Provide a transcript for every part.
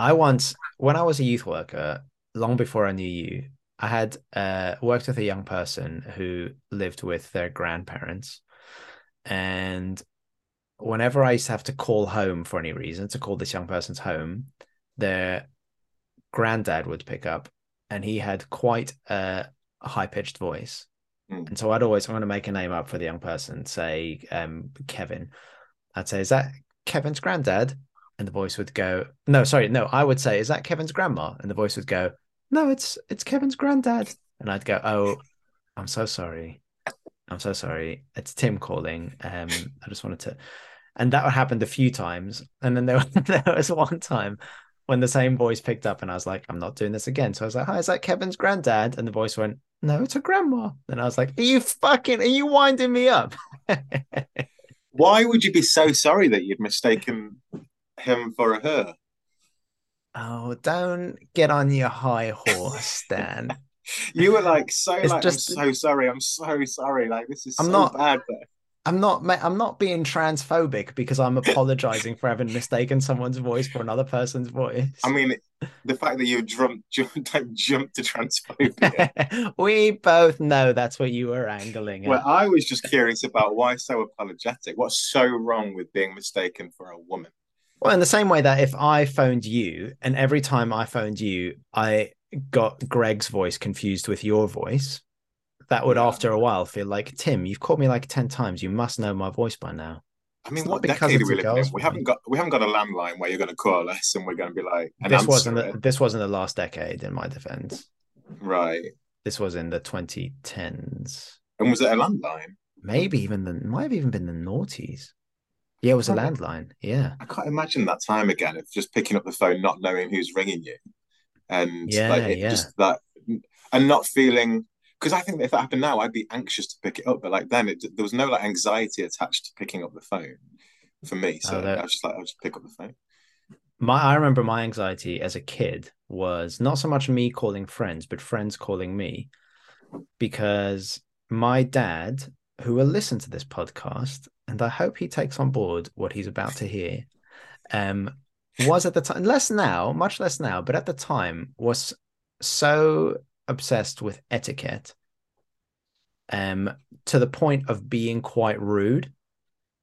I once, when I was a youth worker, long before I knew you, I had uh, worked with a young person who lived with their grandparents. And whenever I used to have to call home for any reason, to call this young person's home, their granddad would pick up and he had quite a high pitched voice. Mm. And so I'd always, I'm going to make a name up for the young person, say um, Kevin. I'd say, Is that Kevin's granddad? And the voice would go, No, sorry, no, I would say, Is that Kevin's grandma? And the voice would go, No, it's it's Kevin's granddad. And I'd go, Oh, I'm so sorry. I'm so sorry. It's Tim calling. Um, I just wanted to and that happened a few times. And then there, there was one time when the same voice picked up, and I was like, I'm not doing this again. So I was like, Hi, is that Kevin's granddad? And the voice went, No, it's a grandma. And I was like, Are you fucking, are you winding me up? Why would you be so sorry that you'd mistaken him for a her? oh, don't get on your high horse, Stan. You were like so It's like just- I'm so sorry. I'm so sorry. Like this is I'm so not- bad. I'm not I'm not being transphobic because I'm apologizing for having mistaken someone's voice for another person's voice. I mean, the fact that you jumped jumped to transphobia. we both know that's what you were angling at. well, I was just curious about why so apologetic. What's so wrong with being mistaken for a woman? Well, in the same way that if I phoned you and every time I phoned you, I got Greg's voice confused with your voice, that would Yeah. after a while feel like, Tim, you've called me like 10 times. You must know my voice by now. I mean, It's what because decade are we a living in? We haven't got we haven't got a landline where you're going to call us and we're going to be like, This wasn't the, this wasn't the last decade in my defense. right. This was in the 2010s. And was it a landline? Maybe even the might have even been the noughties. Yeah, it was a landline. Yeah. I can't imagine that time again of just picking up the phone, not knowing who's ringing you, and Yeah, like it yeah. just that, and not feeling. Because I think if that happened now, I'd be anxious to pick it up. But like then, it, there was no like anxiety attached to picking up the phone for me. So Oh, that- I was just like, I'll just pick up the phone. My I remember my anxiety as a kid was not so much me calling friends, but friends calling me because my dad, who will listen to this podcast, and I hope he takes on board what he's about to hear, um, was at the time less now, much less now, but at the time was so obsessed with etiquette, um, to the point of being quite rude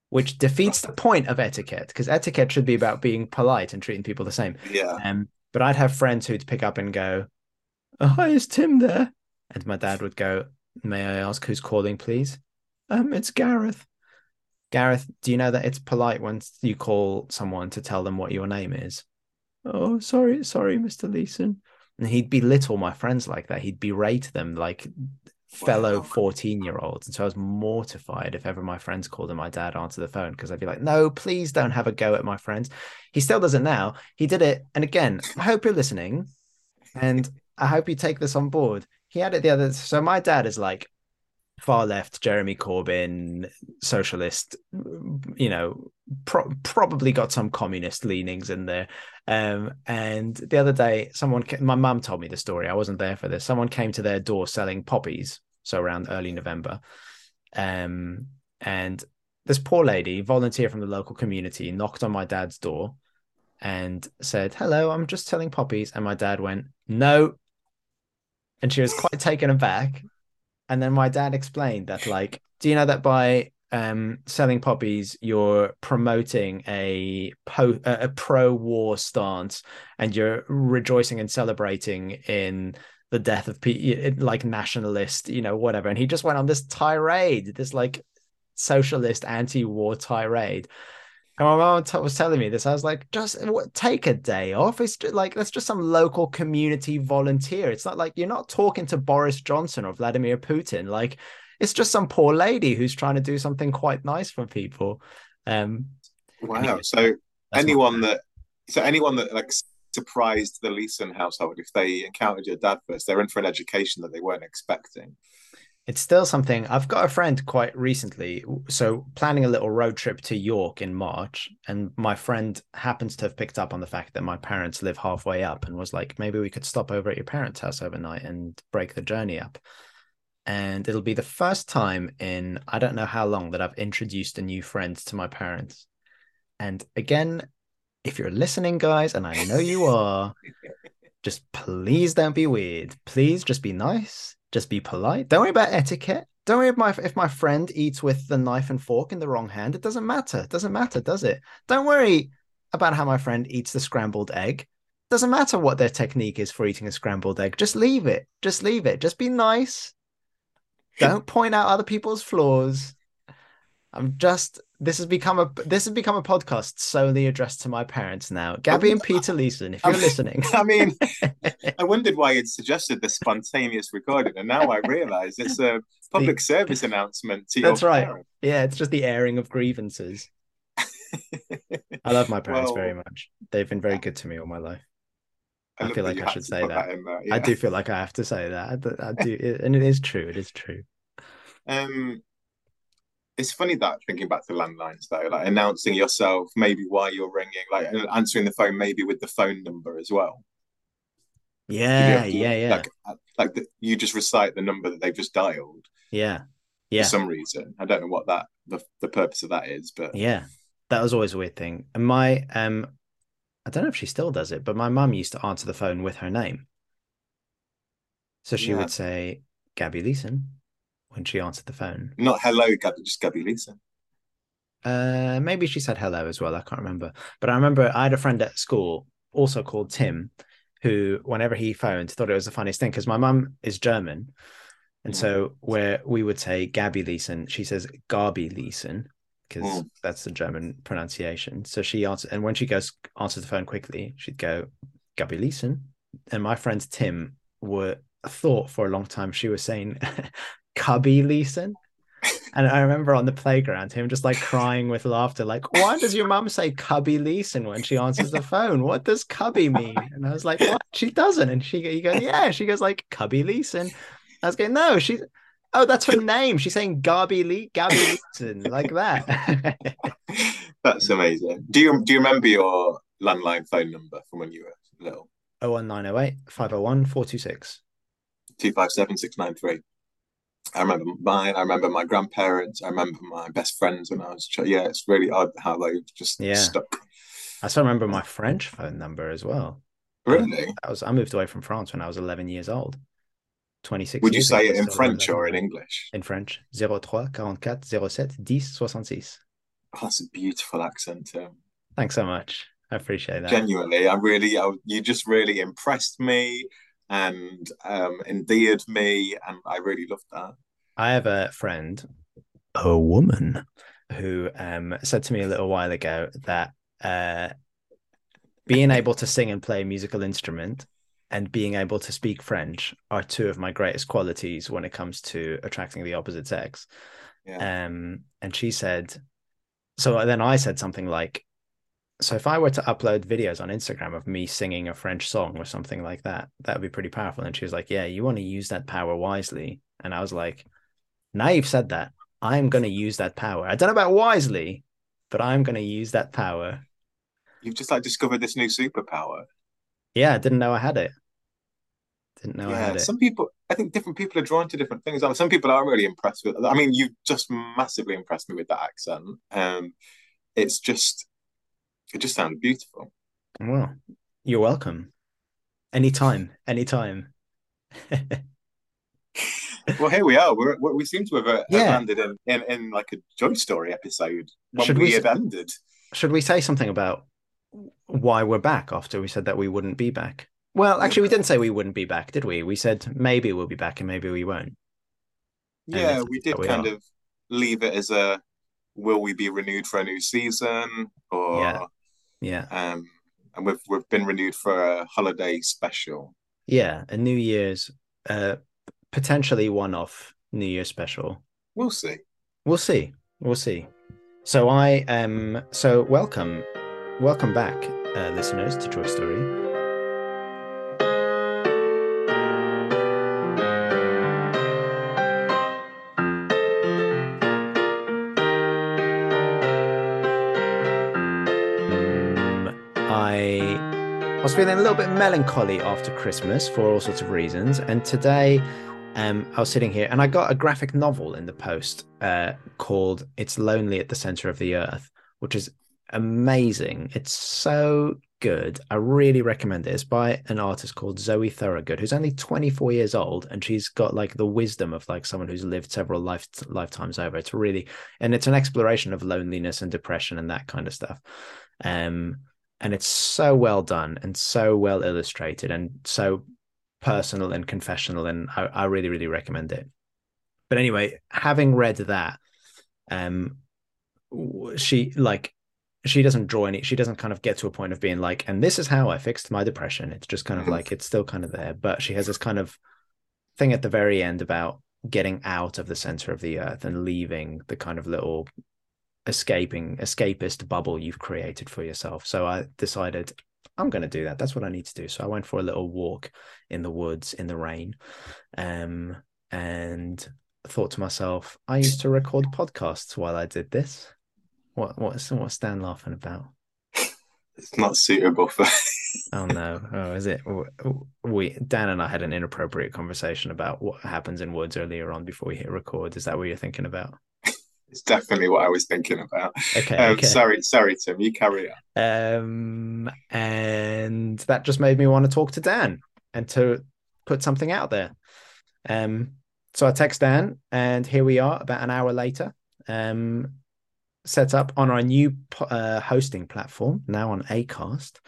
which defeats the point of etiquette because etiquette should be about being polite and treating people the same. Yeah, Um, but I'd have friends who'd pick up and go, oh, "Hi, is Tim there?" And my dad would go, "May I ask who's calling, please?" Um, it's Gareth. Gareth, do you know that it's polite when you call someone to tell them what your name is? Oh, sorry, sorry, Mr. Leeson. And he'd belittle my friends like that. He'd berate them like fellow 14 year olds. And so I was mortified if ever my friends called and my dad answered the phone because I'd be like, no, please don't have a go at my friends. He still does it now. He did it. And again, I hope you're listening and I hope you take this on board. He had it the other. So my dad is like far left, Jeremy Corbyn, socialist, you know, pro- probably got some communist leanings in there. Um, and the other day, someone, my mum told me the story. I wasn't there for this. Someone came to their door selling poppies. So around early November. Um, and this poor lady, volunteer from the local community, knocked on my dad's door and said, Hello, I'm just selling poppies. And my dad went, No. And she was quite taken aback. And then my dad explained that, like, do you know that by um, selling poppies, you're promoting a po- a pro-war stance, and you're rejoicing and celebrating in the death of like nationalist, you know, whatever. And he just went on this tirade, this like socialist anti-war tirade. And my mom t- was telling me this. I was like, just what, take a day off. It's just like that's just some local community volunteer. It's not like you're not talking to Boris Johnson or Vladimir Putin. Like it's just some poor lady who's trying to do something quite nice for people. Um, wow. Anyway, So anyone that, so anyone that like surprised the Leeson household, if they encountered your dad first, they're in for an education that they weren't expecting. It's still something. I've got a friend quite recently, so planning a little road trip to York in March, and my friend happens to have picked up on the fact that my parents live halfway up and was like, maybe we could stop over at your parents' house overnight and break the journey up. And it'll be the first time in I don't know how long that I've introduced a new friend to my parents. And again, if you're listening, guys, and I know you are, just please don't be weird. Please just be nice. Just be polite. Don't worry about etiquette. Don't worry if my if my friend eats with the knife and fork in the wrong hand. It doesn't matter. It doesn't matter, does it? Don't worry about how my friend eats the scrambled egg. Doesn't matter what their technique is for eating a scrambled egg. Just leave it. Just leave it. Just be nice. Don't point out other people's flaws. I'm just this has become a this has become a podcast solely addressed to my parents now. Gabby and Peter Leeson, if you're I- listening. I mean, I wondered why you'd suggested the spontaneous recording, and now I realise it's a public service announcement to your That's right. parents. yeah, it's just the airing of grievances. I love my parents Well, very much. They've been very good to me all my life. I love feel like I should say that. in there, I do feel like I have to say that. I do and it is true. It is true. Um, it's funny that thinking back to landlines though, like announcing yourself, maybe why you're ringing, like answering the phone, maybe with the phone number as well. You Yeah, yeah, yeah, Like, uh, like the, you just recite the number that they've just dialed yeah, yeah. for some reason. I don't know what that the, the purpose of that is, but yeah. That was always a weird thing. And my um, I don't know if she still does it, but my mum used to answer the phone with her name. So she Yeah. would say Gabby Leeson when she answered the phone. not hello, Gabby, just Gabby Leeson. Uh, maybe she said hello as well. I can't remember. But I remember I had a friend at school also called Tim, who whenever he phoned thought it was the funniest thing because my mum is German. And Mm. so where we would say Gabby Leeson, she says Gabi Leeson because Mm. that's the German pronunciation. So she answered, and when she goes answers the phone quickly, she'd go Gabby Leeson. And my friend Tim were thought for a long time she was saying Cubby Leeson. And I remember on the playground him just like crying with laughter, like, why does your mum say Cubby Leeson when she answers the phone? What does Cubby mean? And I was like, what? She doesn't. And she he goes, yeah. She goes like Cubby Leeson. I was going, no, she's oh, that's her name. She's saying Gabi Lee, Gabby Leeson, like that. That's amazing. Do you do you remember your landline phone number from when you were little? 01908 501 426. Two five seven six nine three. I remember mine. I remember my grandparents. I remember my best friends when I was. Ch- yeah, it's really odd how they just Yeah. stuck. I still remember my French phone number as well. Um, really? I was I moved away from France when I was 11 years old. 26 Would you say it in French or in English? In French. 03 44 07 10 66. Oh, that's a beautiful accent, Tim. Thanks so much. I appreciate that. Genuinely, I really, I, you just really impressed me and um, endeared me, and I really loved that. I have a friend, a woman, who um, said to me a little while ago that uh, being able to sing and play a musical instrument and being able to speak French are two of my greatest qualities when it comes to attracting the opposite sex. Yeah. Um, and she said, so then I said something like, so if I were to upload videos on Instagram of me singing a French song or something like that, that would be pretty powerful. And she was like, yeah, you want to use that power wisely. And I was like, now you've said that, I'm going to use that power. I don't know about wisely, but I'm going to use that power. You've just like discovered this new superpower. Yeah, I didn't know I had it. Didn't know I yeah, had it. some people, I think different people are drawn to different things. I mean, some people are really impressed with. I mean, you've just massively impressed me with that accent. Um, it's just, it just sounded beautiful. Well, you're welcome. Anytime, anytime. Well, here we are. We're, we we seem to have, uh, have Yeah. landed in, in in like a Joy Story episode Should we, we- had ended. Should we say something about why we're back after we said that we wouldn't be back? Well, actually, we didn't say we wouldn't be back, did we? We said maybe we'll be back and maybe we won't. Yeah, we did we kind are. of leave it as a will we be renewed for a new season or Yeah. Yeah. um and we've we've been renewed for a holiday special. Yeah. A New Year's, uh, potentially one off New Year special. We'll see. We'll see. We'll see. So I um so welcome welcome back, uh, listeners to Joy Story. Was feeling a little bit melancholy after Christmas for all sorts of reasons, and today um, I was sitting here and I got a graphic novel in the post uh, called "It's Lonely at the Center of the Earth," which is amazing. It's so good. I really recommend it. It's by an artist called Zoe Thorogood, who's only 24 years old, and she's got like the wisdom of like someone who's lived several life lifetimes over. It's really and it's an exploration of loneliness and depression and that kind of stuff. Um, and it's so well done and so well illustrated and so personal and confessional, and I, I really, really recommend it. But anyway, having read that, um, she like she doesn't draw any she doesn't kind of get to a point of being like and this is how i fixed my depression it's just kind of mm-hmm. like it's still kind of there but she has this kind of thing at the very end about getting out of the center of the earth and leaving the kind of little escaping escapist bubble you've created for yourself so i decided i'm going to do that that's what i need to do so i went for a little walk in the woods in the rain um and thought to myself i used to record podcasts while i did this what what's what's Stan laughing about? It's not suitable for. oh no! Oh, is it? We Dan and I had an inappropriate conversation about what happens in woods earlier on before we hit record. Is that what you're thinking about? It's definitely what I was thinking about. Okay, um, okay. Sorry, sorry, Tim. You carry on. Um, and that just made me want to talk to Dan and to put something out there. Um, so I text Dan, and here we are, about an hour later. Um, set up on our new uh, hosting platform now on Acast.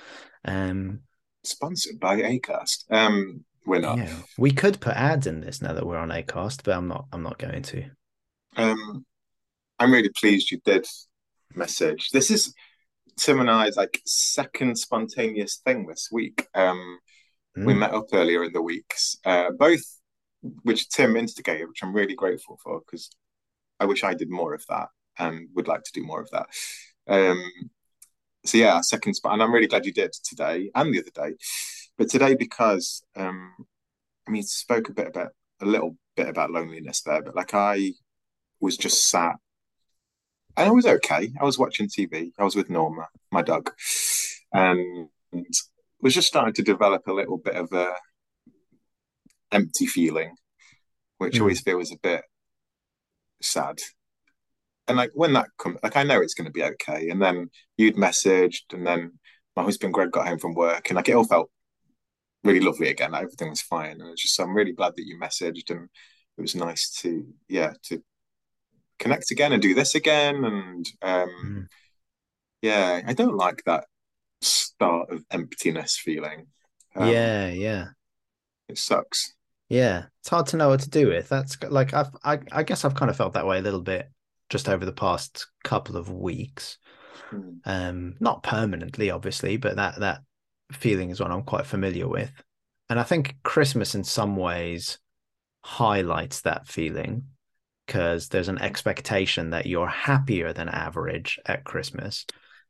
Um, Sponsored by Acast. Um, we're not. Yeah, we could put ads in this now that we're on Acast, but I'm not. I'm not going to. Um, I'm really pleased you did message. This is Tim and I's like second spontaneous thing this week. Um, mm. We met up earlier in the weeks, uh, both which Tim instigated, which I'm really grateful for because I wish I did more of that and would like to do more of that. Um, so yeah, second spot, and I'm really glad you did today and the other day, but today because um, I mean, spoke a bit about a little bit about loneliness there, but like I was just sat I was okay. I was watching TV. I was with Norma, my dog, and was just starting to develop a little bit of a empty feeling, which mm. always feels a bit sad and like when that comes, like I know it's going to be okay. And then you'd messaged, and then my husband Greg got home from work, and like it all felt really lovely again. Like everything was fine, and it's just I'm really glad that you messaged, and it was nice to yeah to connect again and do this again. And um, mm. yeah, I don't like that start of emptiness feeling. Um, yeah, yeah, it sucks. Yeah, it's hard to know what to do with. That's like I've I, I guess I've kind of felt that way a little bit just over the past couple of weeks. Mm. Um, not permanently, obviously, but that that feeling is one I'm quite familiar with. And I think Christmas in some ways highlights that feeling because there's an expectation that you're happier than average at Christmas.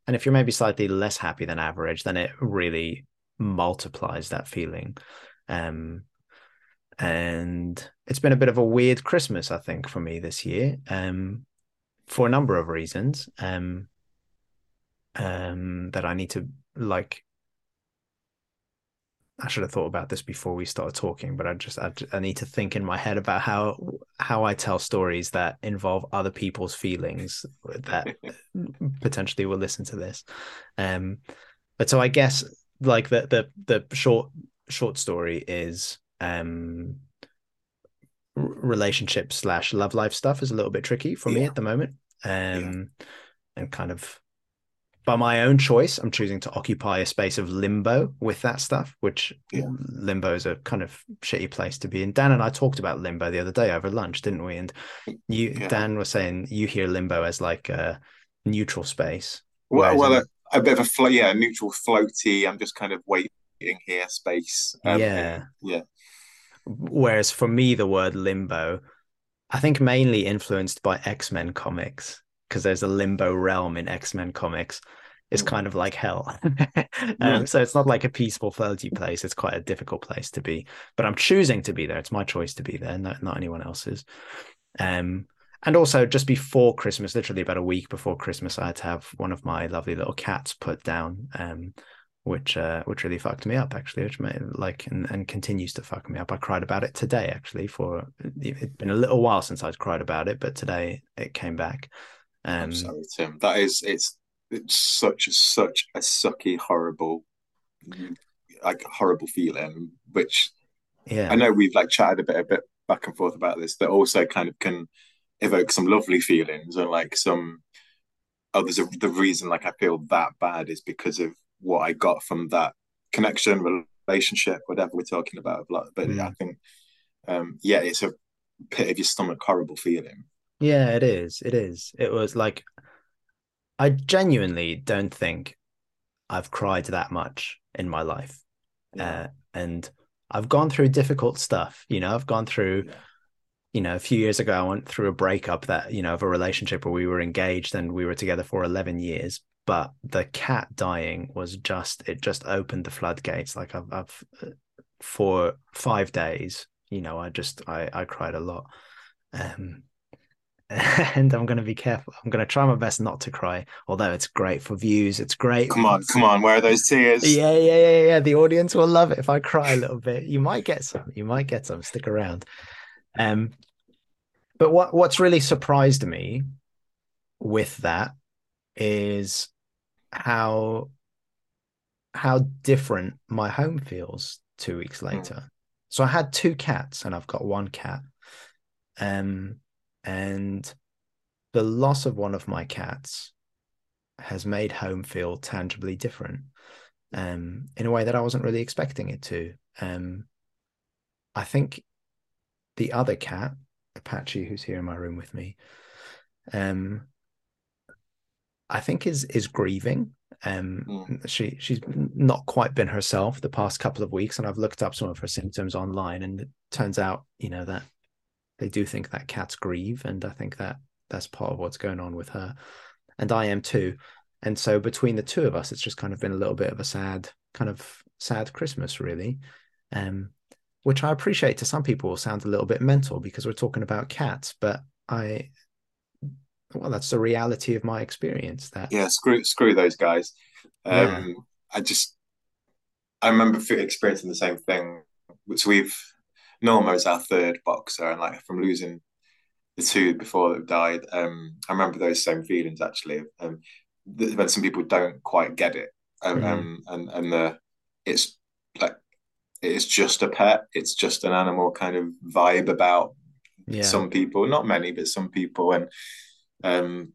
And if you're maybe slightly less happy than average, then it really multiplies that feeling. Um, and it's been a bit of a weird Christmas, I think, for me this year. Um, for a number of reasons um, um, that I need to like. I should have thought about this before we started talking, but I just I, I need to think in my head about how how I tell stories that involve other people's feelings that potentially will listen to this. Um, but so I guess like the the the short short story is um relationship slash love life stuff is a little bit tricky for yeah. me at the moment. Um, yeah. and kind of by my own choice, I'm choosing to occupy a space of limbo with that stuff, which yeah. limbo is a kind of shitty place to be in. Dan and I talked about limbo the other day over lunch, didn't we? And you, yeah. Dan was saying you hear limbo as like a neutral space. Well, well, a, a, bit of a flow, yeah, neutral, floaty. I'm just kind of waiting here space. Um, yeah, yeah. Whereas for me, the word limbo, I think mainly influenced by X Men comics because there's a limbo realm in X Men comics. It's kind of like hell. um, yeah. So it's not like a peaceful, floaty place. It's quite a difficult place to be. But I'm choosing to be there. It's my choice to be there, not, not anyone else's. Um, and also, just before Christmas, literally about a week before Christmas, I had to have one of my lovely little cats put down. Um, which uh, which really fucked me up actually, which made, like and, and continues to fuck me up. I cried about it today actually. For it's been a little while since I'd cried about it, but today it came back. Um, sorry, Tim. That is it's it's such a such a sucky, horrible, like horrible feeling. Which yeah, I know we've like chatted a bit a bit back and forth about this. That also kind of can evoke some lovely feelings and like some oh there's a, the reason like I feel that bad is because of what I got from that connection relationship whatever we're talking about but mm. I think um yeah it's a pit of your stomach horrible feeling yeah it is it is it was like I genuinely don't think I've cried that much in my life. Yeah. Uh, and I've gone through difficult stuff. You know, I've gone through, yeah. you know, a few years ago, I went through a breakup that, you know, of a relationship where we were engaged and we were together for 11 years. But the cat dying was just, it just opened the floodgates. Like I've, I've uh, for five days, you know, I just, I, I cried a lot. Um, and I'm going to be careful. I'm going to try my best not to cry, although it's great for views. It's great. Come on, come on. Where are those tears? Yeah, yeah, yeah, yeah. The audience will love it if I cry a little bit. You might get some. You might get some. Stick around. Um, but what what's really surprised me with that is how how different my home feels two weeks hmm. later. Mm. So I had two cats, and I've got one cat. Um and the loss of one of my cats has made home feel tangibly different um, in a way that I wasn't really expecting it to. Um, I think the other cat, Apache, who's here in my room with me, um, I think is is grieving. Um, mm. she she's not quite been herself the past couple of weeks, and I've looked up some of her symptoms online, and it turns out, you know, that they do think that cats grieve, and I think that that's part of what's going on with her, and I am too. And so between the two of us, it's just kind of been a little bit of a sad, kind of sad Christmas, really. Um, which I appreciate to some people will sound a little bit mental because we're talking about cats, but I well, that's the reality of my experience. That yeah, screw screw those guys. Um, yeah. I just I remember experiencing the same thing. which we've Norma is our third boxer, and like from losing the two before they died, um, I remember those same feelings actually. Um, when some people don't quite get it, um, mm. um and and the it's like it's just a pet, it's just an animal kind of vibe about yeah. some people, not many, but some people, and um,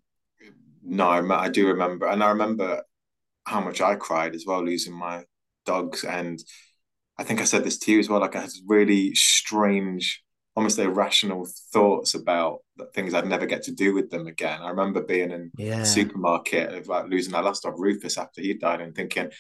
no, I do remember, and I remember how much I cried as well losing my dogs and I think I said this to you as well. Like I had really strange, almost irrational thoughts about things I'd never get to do with them again. I remember being in yeah. the supermarket, like losing our last dog Rufus after he died, and thinking,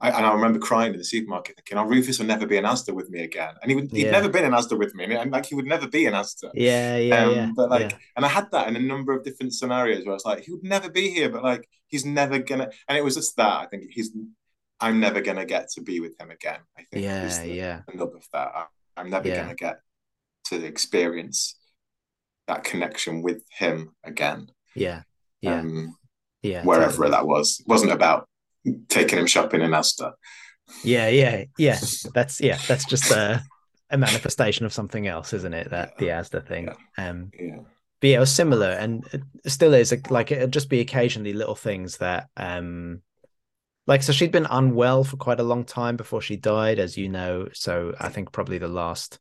I, and I remember crying in the supermarket, thinking, "Oh, Rufus will never be in Asda with me again," and he would, he'd yeah. never been in Asda with me, and, like he would never be in Asda. Yeah, yeah, um, yeah. But like, yeah. and I had that in a number of different scenarios where I was like, he would never be here, but like he's never gonna, and it was just that. I think he's I'm never gonna get to be with him again. I think yeah, the, yeah. The nub of that. I, am never yeah. gonna get to experience that connection with him again. Yeah, yeah, um, yeah. Wherever totally. that was, it wasn't about taking him shopping in Asda. Yeah, yeah, yeah. That's yeah. That's just a a manifestation of something else, isn't it? That yeah. the Asda thing. Yeah. Um, yeah. But yeah, it was similar, and it still is. Like it'd just be occasionally little things that um like so she'd been unwell for quite a long time before she died as you know so i think probably the last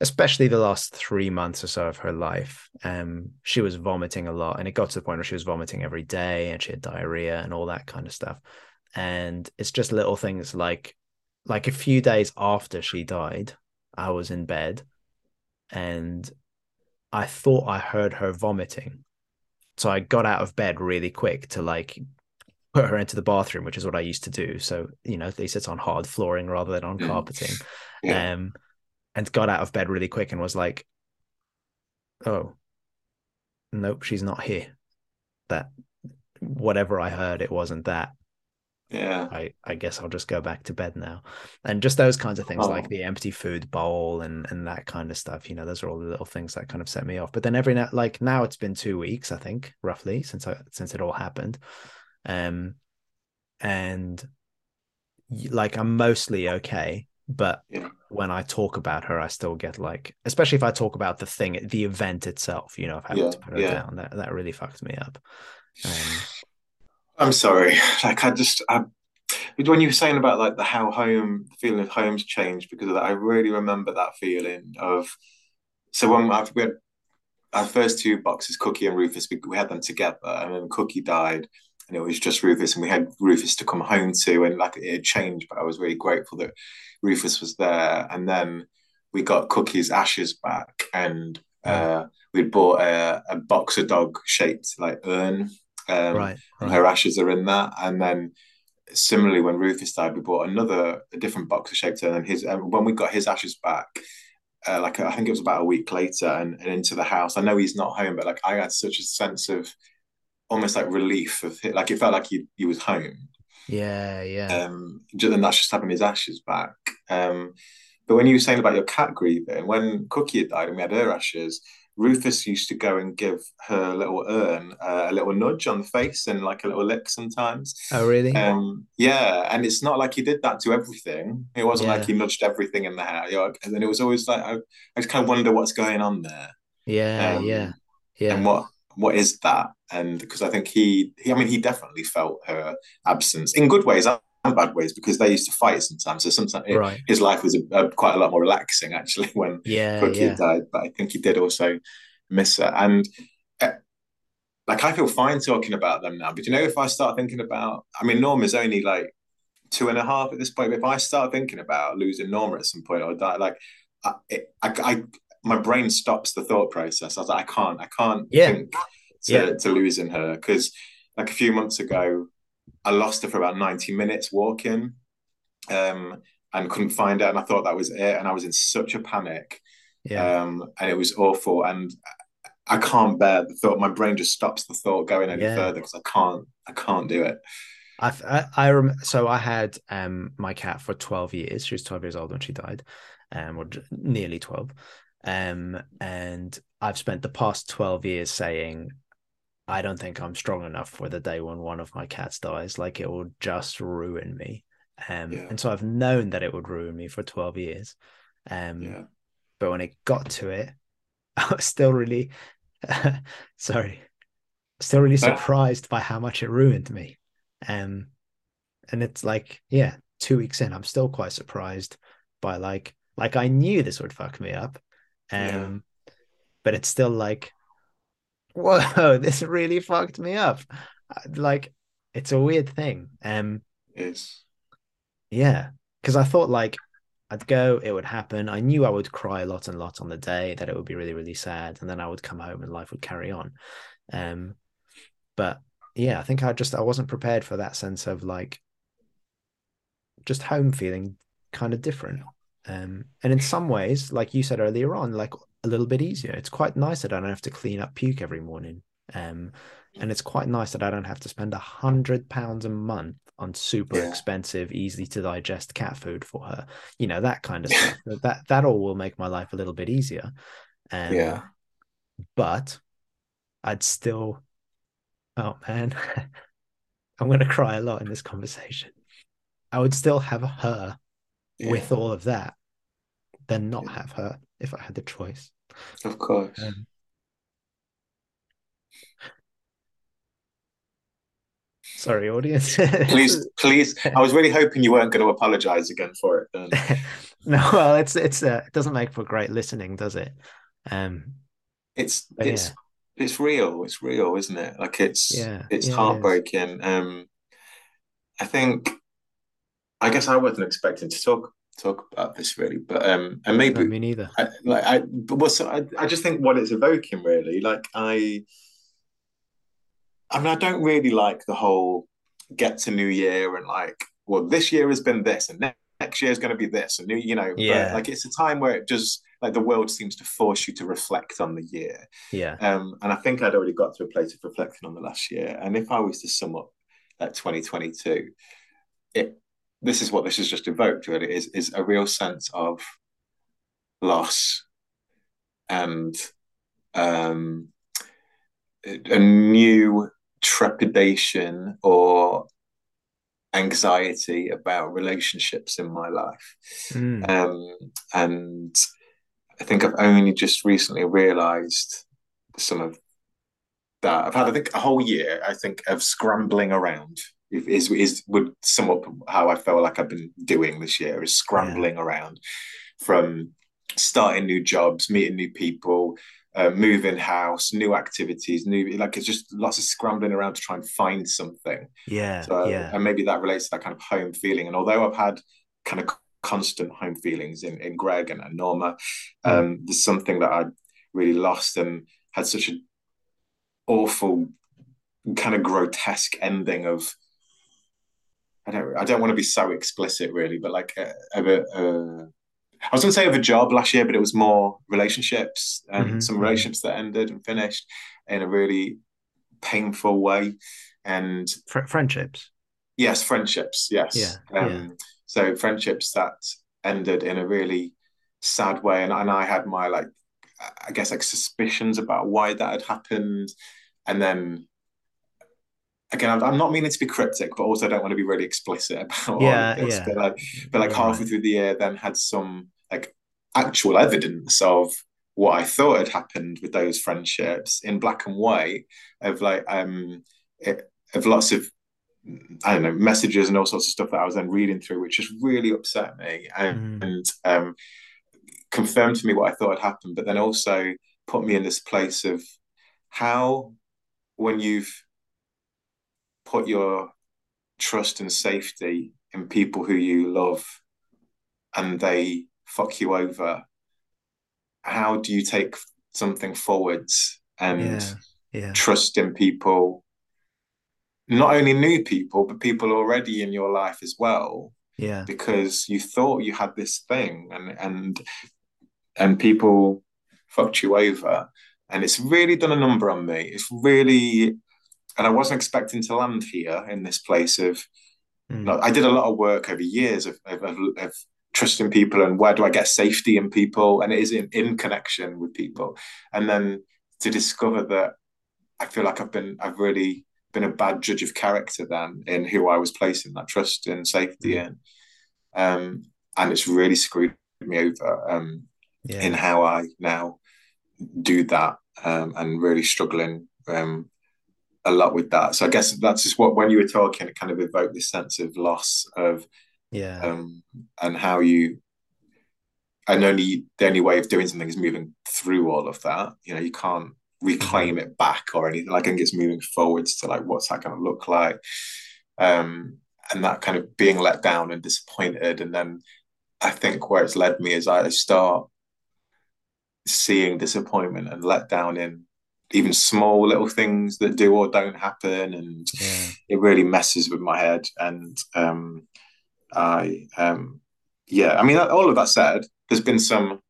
especially the last three months or so of her life um she was vomiting a lot and it got to the point where she was vomiting every day and she had diarrhea and all that kind of stuff. And it's just little things like like a few days after she died i was in bed and i thought i heard her vomiting. So i got out of bed really quick to like put her into the bathroom, which is what I used to do. So, you know, at least it's on hard flooring rather than on mm. carpeting. Yeah. Um, and got out of bed really quick and was like, oh, nope, she's not here. That whatever I heard, it wasn't that. Yeah. I, I guess I'll just go back to bed now. And just those kinds of things, oh. like the empty food bowl and and that kind of stuff, you know, those are all the little things that kind of set me off. But then every now like now it's been two weeks, I think, roughly, since I since it all happened um, and like I'm mostly okay. But yeah. when I talk about her, I still get like, especially if I talk about the thing, the event itself. You know, I've had yeah, to put her yeah. down. That that really fucked me up. Um, I'm sorry. Like I just, I, when you were saying about like the how home the feeling of home's changed because of that, I really remember that feeling of. So when I've, we had our first two boxes, Cookie and Rufus, we, we had them together, and then Cookie died, and it was just Rufus, and we had Rufus to come home to, and like it had changed, but I was really grateful that Rufus was there, and then we got Cookie's ashes back, and uh, we'd bought a, a boxer dog shaped like urn, um, Right, and right. her ashes are in that, and then similarly when Rufus died, we bought another a different boxer shaped urn, and his um, when we got his ashes back uh, like I think it was about a week later, and, and into the house. I know he's not home, but like I had such a sense of almost like relief of like it felt like he he was home. Yeah, yeah. Um, and that's just having his ashes back. Um, but when you were saying about your cat grieving, when Cookie had died and we had her ashes, Rufus used to go and give her little urn uh, a little nudge on the face and like a little lick sometimes. Oh, really? Um, yeah, and it's not like he did that to everything. It wasn't like he nudged everything in the house. You know, and then it was always like I, I just kind of wonder what's going on there. yeah, yeah, Um, and yeah, what what is that? And because I think he, he, I mean, he definitely felt her absence in good ways and bad ways because they used to fight sometimes. So sometimes it, his life was a, a, quite a lot more relaxing actually when Yeah, Cookie yeah, died. But I think he did also miss her. And uh, like I feel fine talking about them now. But you know, if I start thinking about, I mean, Norma's only like two and a half at this point. But if I start thinking about losing Norma at some point or die, like I, it, I, I my brain stops the thought process. I was like, I can't, I can't yeah, think yeah, to to losing her because like a few months ago, I lost her for about ninety minutes walking, um, and couldn't find her, and I thought that was it, and I was in such a panic, yeah, um, and it was awful, and I can't bear the thought. My brain just stops the thought going any yeah. further because I can't, I can't do it. I've, I I rem- so I had um my cat for 12 years. She was 12 years old when she died, um, or nearly 12. Um, and I've spent the past 12 years saying I don't think I'm strong enough for the day when one of my cats dies. Like it will just ruin me. Um, Yeah, and so I've known that it would ruin me for 12 years. Um, yeah, but when it got to it, I was still really sorry, still really Uh, surprised by how much it ruined me. Um, and it's like, yeah, two weeks in, I'm still quite surprised by like, like I knew this would fuck me up. Yeah. Um, but it's still like, whoa, this really fucked me up. Uh, Like, it's a weird thing. Um, It's yeah, because I thought like I'd go, it would happen. I knew I would cry a lot and lot on the day, that it would be really, really sad, and then I would come home and life would carry on. Um, but yeah, I think I just I wasn't prepared for that sense of like just home feeling kind of different. Um, and in some ways, like you said earlier on, like a little bit easier. It's quite nice that I don't have to clean up puke every morning. Um, and it's quite nice that I don't have to spend a hundred pounds a month on super yeah, expensive, easy to digest cat food for her. You know, that kind of stuff. That that all will make my life a little bit easier. Um, yeah, but I'd still, oh man, I'm gonna cry a lot in this conversation. I would still have her yeah, with all of that than not have her if I had the choice. Of course. Um, sorry, audience. Please, please. I was really hoping you weren't going to apologize again for it. No, well, it's it's uh, it doesn't make for great listening, does it? Um, it's but yeah, it's it's real. It's real, isn't it? Like it's yeah, it's yeah, it heartbreaking. Um, I think I guess I wasn't expecting to talk talk about this really, but um, and maybe me neither. I, like I, but what's I, I just think what it's evoking really. Like I, I mean, I don't really like the whole get to New Year and like, well, this year has been this, and ne- next year is going to be this, and new, you know. But Yeah, like, it's a time where it just like the world seems to force you to reflect on the year. yeah, Um, and I think I'd already got to a place of reflecting on the last year. And if I was to sum up that 2022, it this is what this has just evoked really is is a real sense of loss and um, a new trepidation or anxiety about relationships in my life. mm, Um, and I think I've only just recently realized some of that I've had, I think, a whole year, I think, of scrambling around is is would sum up how I felt like I've been doing this year is scrambling yeah. around from starting new jobs, meeting new people, uh, moving house, new activities, new like it's just lots of scrambling around to try and find something. Yeah, so, yeah. And maybe that relates to that kind of home feeling. And although I've had kind of constant home feelings in in Greg and, and Norma, mm. um, there's something that I really lost and had such an awful kind of grotesque ending of I don't I don't want to be so explicit really, but like a, a, a I was going to say of a job last year, but it was more relationships and mm-hmm. some mm-hmm. relationships that ended and finished in a really painful way. And Fr- friendships. Yes, friendships. Yes. Yeah, um, yeah. So friendships that ended in a really sad way, and, and I had my like, I guess like suspicions about why that had happened, and then again, I'm, I'm, not meaning to be cryptic, but also don't want to be really explicit about yeah, all of this. Yeah. But like, but like halfway through the year, then had some like actual evidence of what I thought had happened with those friendships in black and white of like um it, of lots of I don't know messages and all sorts of stuff that I was then reading through, which just really upset me and, mm. and um, confirmed to me what I thought had happened, but then also put me in this place of how when you've put your trust and safety in people who you love and they fuck you over how do you take something forwards and yeah, yeah. trust in people? Not only new people but people already in your life as well. Yeah. Because you thought you had this thing and and and people fucked you over. And it's really done a number on me. It's really and I wasn't expecting to land here in this place of. Mm. I did a lot of work over years of, of, of, of trusting people and where do I get safety in people, and it is in, in connection with people, and then to discover that I feel like I've been I've really been a bad judge of character then in who I was placing that trust and safety mm. in, um, and it's really screwed me over um, yeah. in how I now do that um, and really struggling um, a lot with that. So I guess that's just what when you were talking, it kind of evoked this sense of loss of yeah, um, and how you and only the only way of doing something is moving through all of that. You know, you can't reclaim it back or anything. Like I think it's moving forwards to like what's that going to look like, um, and that kind of being let down and disappointed, and then I think where it's led me is I start seeing disappointment and let down in even small little things that do or don't happen and yeah. it really messes with my head. And um i um yeah i mean all of that said there's been some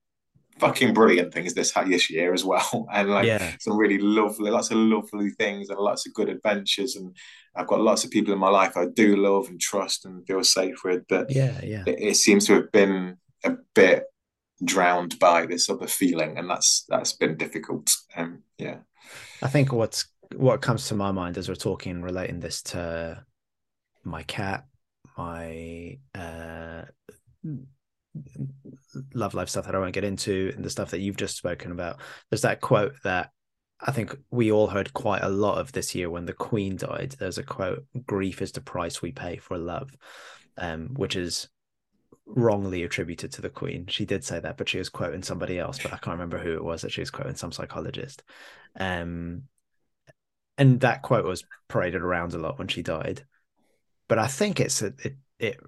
fucking brilliant things this this year as well. And like yeah. some really lovely lots of lovely things and lots of good adventures. And i've got lots of people in my life i do love and trust and feel safe with but yeah yeah. it, it seems to have been a bit drowned by this other feeling. And that's that's been difficult. Um yeah I think what's what comes to my mind as we're talking, relating this to my cat, my uh, love life stuff that I won't get into, and the stuff that you've just spoken about. There's that quote that I think we all heard quite a lot of this year when the Queen died. There's a quote: "Grief is the price we pay for love," um, which is wrongly attributed to the Queen. She did say that, but she was quoting somebody else, but I can't remember who it was that she was quoting, some psychologist. Um, and that quote was paraded around a lot when she died. But I think it's a, it it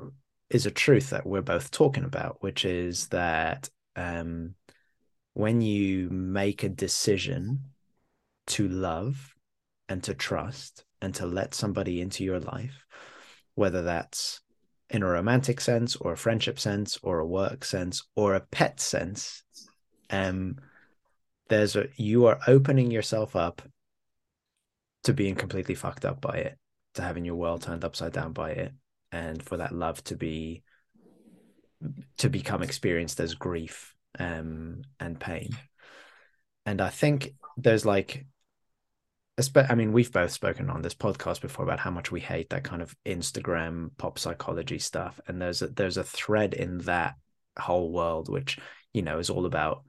is a truth that we're both talking about, which is that um, when you make a decision to love and to trust and to let somebody into your life, whether that's in a romantic sense or a friendship sense or a work sense or a pet sense um there's a you are opening yourself up to being completely fucked up by it to having your world turned upside down by it and for that love to be to become experienced as grief um and pain. And i think there's like I mean, we've both spoken on this podcast before about how much we hate that kind of Instagram pop psychology stuff, and there's a there's a thread in that whole world which you know is all about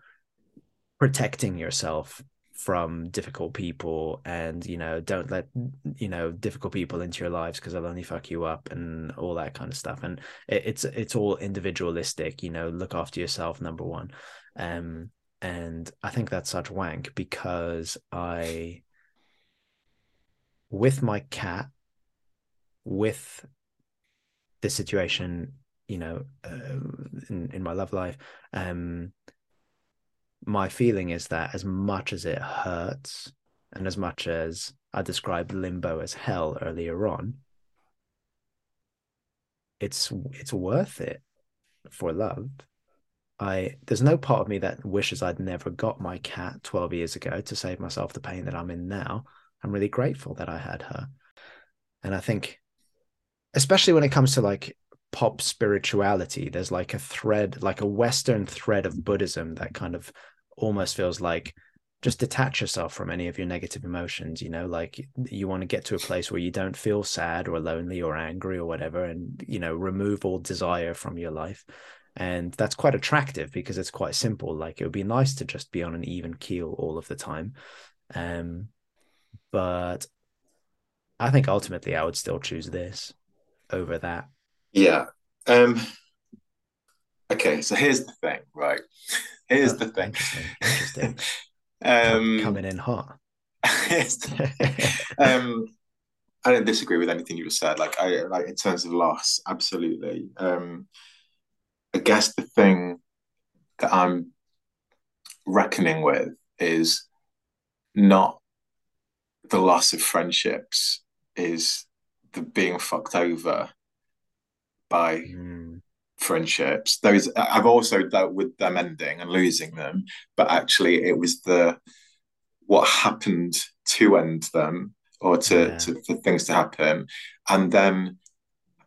protecting yourself from difficult people and you know don't let you know difficult people into your lives because they'll only fuck you up and all that kind of stuff. And it, it's it's all individualistic you know look after yourself number one. Um and i think that's such wank because i with my cat with this situation you know uh, in, in my love life um my feeling is that as much as it hurts and as much as I described limbo as hell earlier on, it's it's worth it for love. I there's no part of me that wishes I'd never got my cat 12 years ago to save myself the pain that I'm in now. I'm really grateful that I had her. And I think especially when it comes to like pop spirituality, there's like a thread, like a Western thread of Buddhism that kind of almost feels like just detach yourself from any of your negative emotions you know like you want to get to a place where you don't feel sad or lonely or angry or whatever and you know remove all desire from your life. And that's quite attractive because it's quite simple. Like it would be nice to just be on an even keel all of the time. Um but i think ultimately i would still choose this over that yeah um okay so here's the thing right Here's oh, the thing. Interesting. Interesting. um, Coming in hot. um, I don't disagree with anything you just said. Like I like in terms of loss, absolutely. Um, I guess the thing that I'm reckoning with is not the loss of friendships, is the being fucked over by mm friendships. Those I've also dealt with them ending and losing them, but actually it was the what happened to end them or to, yeah. to for things to happen, and then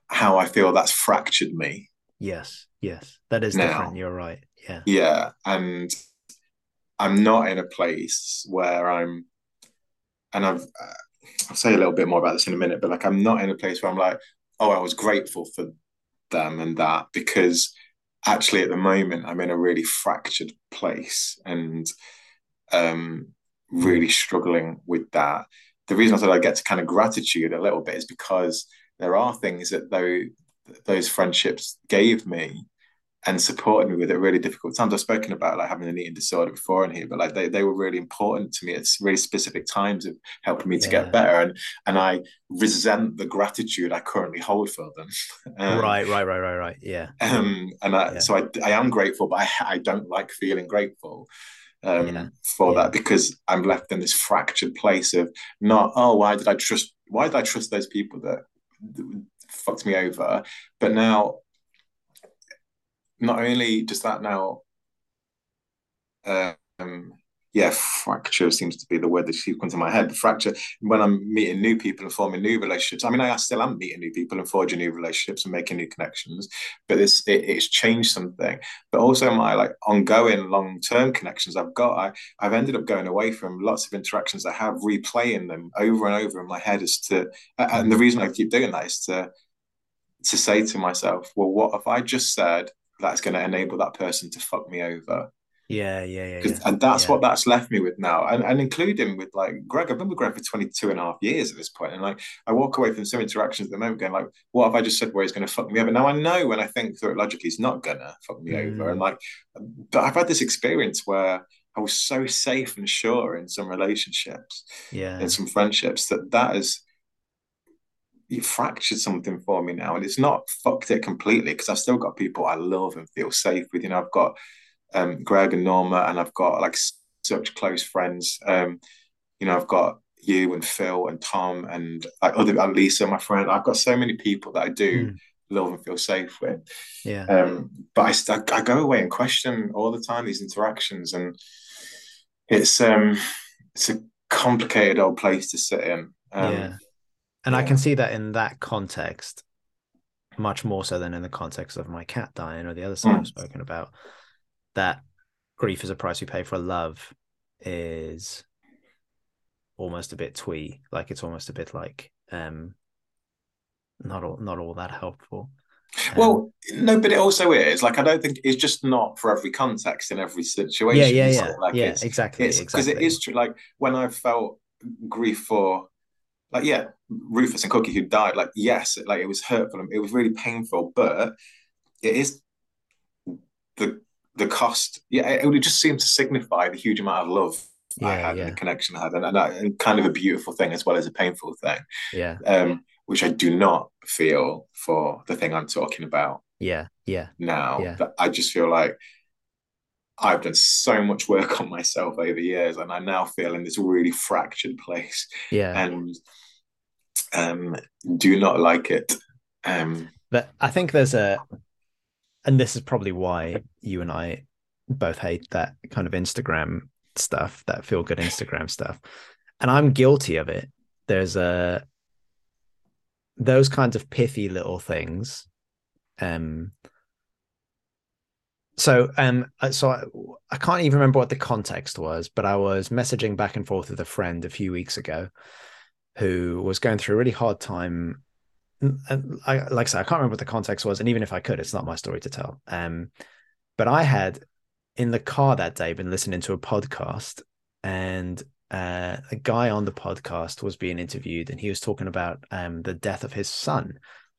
how I feel that's fractured me. Yes, yes, that is now. different. You're right. Yeah, yeah, and I'm not in a place where I'm, and I've. Uh, I'll say a little bit more about this in a minute, but like I'm not in a place where I'm like, oh, I was grateful for them and that because actually at the moment I'm in a really fractured place and um, really struggling with that. The reason I said I get to kind of gratitude a little bit is because there are things that though those friendships gave me and supported me with it really difficult times. I've spoken about like having an eating disorder before in here, but like they, they were really important to me at really specific times of helping me yeah. to get better. And and I resent the gratitude I currently hold for them. Um, right, right, right, right, right. Yeah. Um, and I, yeah. so I, I am grateful, but I, I don't like feeling grateful. Um, yeah. for that because I'm left in this fractured place of not oh why did I trust why did I trust those people that fucked me over but now not only does that now, um, yeah, fracture seems to be the word that keeps coming to my head. Fracture when I'm meeting new people and forming new relationships. I mean, I still am meeting new people and forging new relationships and making new connections, but it's it, it's changed something. But also my like ongoing long term connections I've got. I I've ended up going away from lots of interactions I have, replaying them over and over in my head as to, and the reason I keep doing that is to to say to myself, well, what if I just said that's going to enable that person to fuck me over. Yeah, yeah, yeah. yeah. And that's yeah. what that's left me with now. And, and including with like Greg, I've been with Greg for 22 and a half years at this point. And like, I walk away from some interactions at the moment going like, what have I just said where he's going to fuck me over? Now I know when I think through it logically, he's not going to fuck me mm. over. And like, but I've had this experience where I was so safe and sure in some relationships, yeah, in some friendships that that is you fractured something for me now, and it's not fucked it completely because I've still got people I love and feel safe with. You know, I've got um, Greg and Norma, and I've got like such close friends. Um, you know, I've got you and Phil and Tom and like other and Lisa, my friend. I've got so many people that I do. Mm. Love and feel safe with. Yeah. Um, but I, I go away and question all the time these interactions, and it's um, it's a complicated old place to sit in. Um, yeah and yeah. I can see that in that context, much more so than in the context of my cat dying or the other side mm. I've spoken about. That grief is a price we pay for love is almost a bit twee. Like it's almost a bit like um not all not all that helpful. Um, well, no, but it also is like I don't think it's just not for every context in every situation. Yeah, yeah, yeah. Like yeah, it's, exactly. It's because exactly. it is true. Like when I felt grief for, like yeah, Rufus and Cookie who died. Like yes, like it was hurtful. It was really painful, but it is the the cost. Yeah, it would just seem to signify the huge amount of love yeah, I had yeah. and the connection I had, and, and, and, kind of a beautiful thing as well as a painful thing. Yeah. Um, which I do not feel for the thing I'm talking about. Yeah, yeah. Now, yeah. I just feel like I've done so much work on myself over years, and I now feel in this really fractured place. Yeah, and um, do not like it. Um, but I think there's a, and this is probably why you and I both hate that kind of Instagram stuff, that feel good Instagram stuff, and I'm guilty of it. There's a those kinds of pithy little things um so um so I, I, can't even remember what the context was but i was messaging back and forth with a friend a few weeks ago who was going through a really hard time and I, like i said i can't remember what the context was and even if i could it's not my story to tell um but i had in the car that day been listening to a podcast and uh, a guy on the podcast was being interviewed and he was talking about um, the death of his son,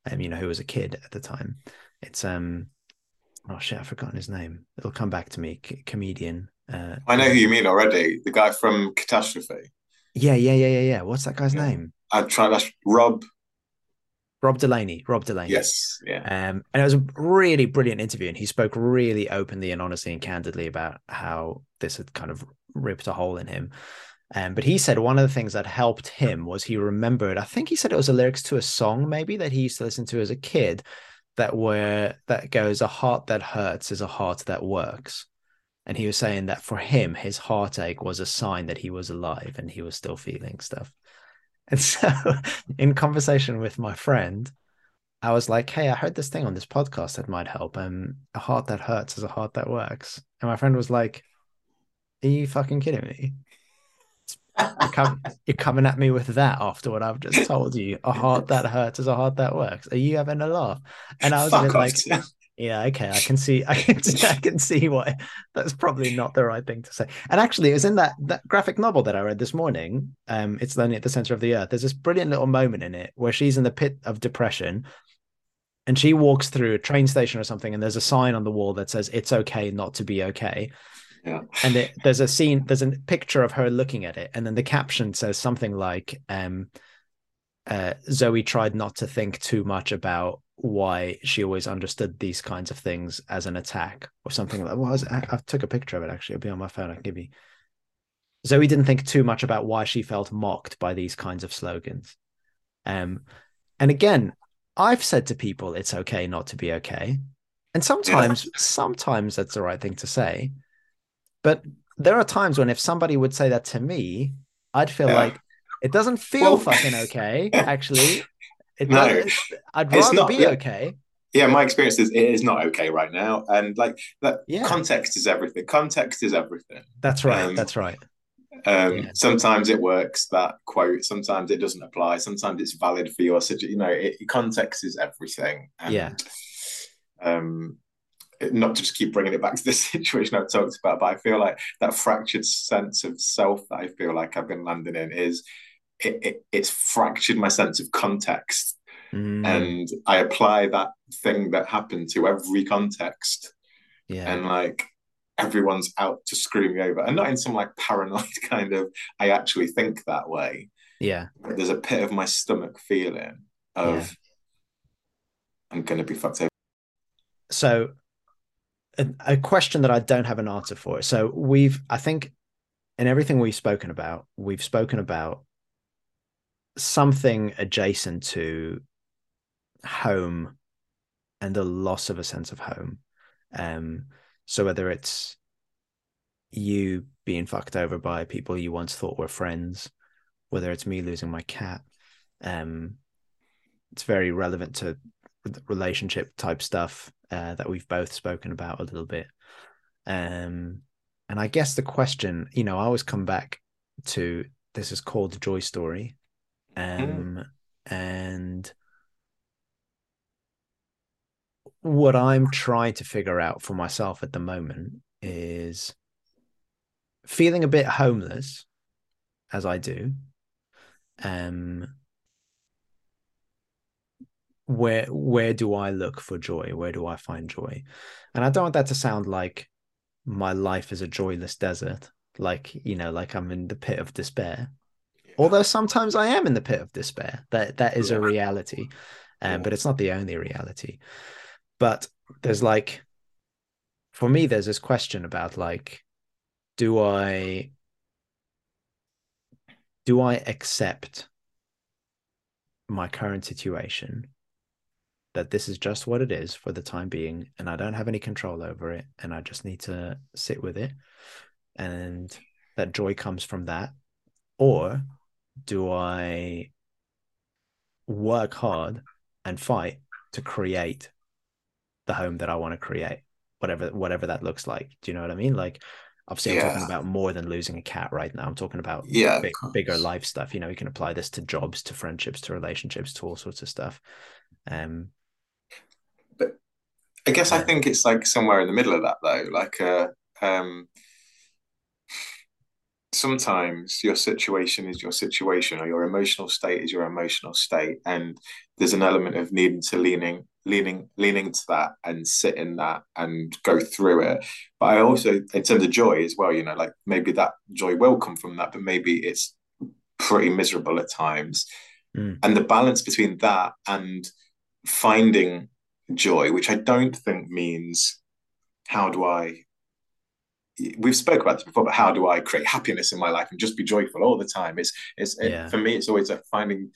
um, you know, who was a kid at the time. It's um, oh shit, I've forgotten his name. It'll come back to me. C- comedian. Uh, I know who you mean already. The guy from Catastrophe. Yeah, yeah, yeah, yeah, yeah. What's that guy's yeah. name? I try. That's Rob. Rob Delaney. Rob Delaney. Yes. Yeah. Um, and it was a really brilliant interview, and he spoke really openly and honestly and candidly about how this had kind of ripped a hole in him. Um, but he said one of the things that helped him was he remembered, I think he said it was the lyrics to a song maybe that he used to listen to as a kid that were that goes, a heart that hurts is a heart that works. And he was saying that for him, his heartache was a sign that he was alive and he was still feeling stuff. And so in conversation with my friend, I was like, Hey, I heard this thing on this podcast that might help. Um, a heart that hurts is a heart that works. And my friend was like, Are you fucking kidding me? You're, you're, coming at me with that after what I've just told you. A heart that hurts is a heart that works. Are you having a laugh? And I was Fuck a bit like, yeah, okay, I can see, I can, I can see why that's probably not the right thing to say. And actually, it was in that that graphic novel that I read this morning. Um, it's Lonely at the Center of the Earth. There's this brilliant little moment in it where she's in the pit of depression, and she walks through a train station or something, and there's a sign on the wall that says "It's okay not to be okay." Yeah. And it, there's a scene, there's a picture of her looking at it, and then the caption says something like, um, uh, "Zoe tried not to think too much about why she always understood these kinds of things as an attack or something like. That. Well, I, I took a picture of it actually. It'll be on my phone. I can give you. Zoe didn't think too much about why she felt mocked by these kinds of slogans. Um, and again, I've said to people it's okay not to be okay. And sometimes, yeah. sometimes that's the right thing to say. But there are times when if somebody would say that to me, I'd feel yeah. like it doesn't feel well, fucking okay. Actually, it no, does, I'd rather not, be okay. Yeah, my experience is it is not okay right now, and like that. Yeah. context is everything. Context is everything. That's right. Um, that's right. Um, yeah. Sometimes it works that quote. Sometimes it doesn't apply. Sometimes it's valid for your situation. You know, it, context is everything. And, yeah. Um, not to just keep bringing it back to the situation I've talked about, but I feel like that fractured sense of self that I feel like I've been landing in is it, it it's fractured my sense of context. Mm. And I apply that thing that happened to every context. Yeah. And like everyone's out to screw me over. And not in some like paranoid kind of I actually think that way. Yeah. But there's a pit of my stomach feeling of yeah. I'm gonna be fucked over. So a, question that I don't have an answer for. So we've, I think, in everything we've spoken about, we've spoken about something adjacent to home and the loss of a sense of home. Um, so whether it's you being fucked over by people you once thought were friends, whether it's me losing my cat, um, it's very relevant to relationship type stuff uh, that we've both spoken about a little bit. Um, and I guess the question, you know, I always come back to this is called the Joy Story. Um, mm. And what I'm trying to figure out for myself at the moment is feeling a bit homeless as I do. Um where where do I look for joy? Where do I find joy? And I don't want that to sound like my life is a joyless desert, like you know, like I'm in the pit of despair. Yeah. Although sometimes I am in the pit of despair. That that is yeah. a reality, um, yeah. but it's not the only reality. But there's like, for me, there's this question about like, do I do I accept my current situation that this is just what it is for the time being and I don't have any control over it and I just need to sit with it and that joy comes from that. Or do I work hard and fight to create the home that I want to create whatever whatever that looks like? Do you know what I mean? Like obviously yeah. I'm talking about more than losing a cat right now. I'm talking about yeah big, bigger life stuff. You know you can apply this to jobs to friendships to relationships to all sorts of stuff. Um I guess I think it's like somewhere in the middle of that though. Like uh, um, sometimes your situation is your situation, or your emotional state is your emotional state, and there's an element of needing to leaning, leaning, leaning to that and sit in that and go through it. But I also, in terms of joy as well, you know, like maybe that joy will come from that, but maybe it's pretty miserable at times. Mm. And the balance between that and finding joy, which I don't think means how do I we've spoke about this before, but how do I create happiness in my life and just be joyful all the time? It's it's yeah. it, for me, it's always like finding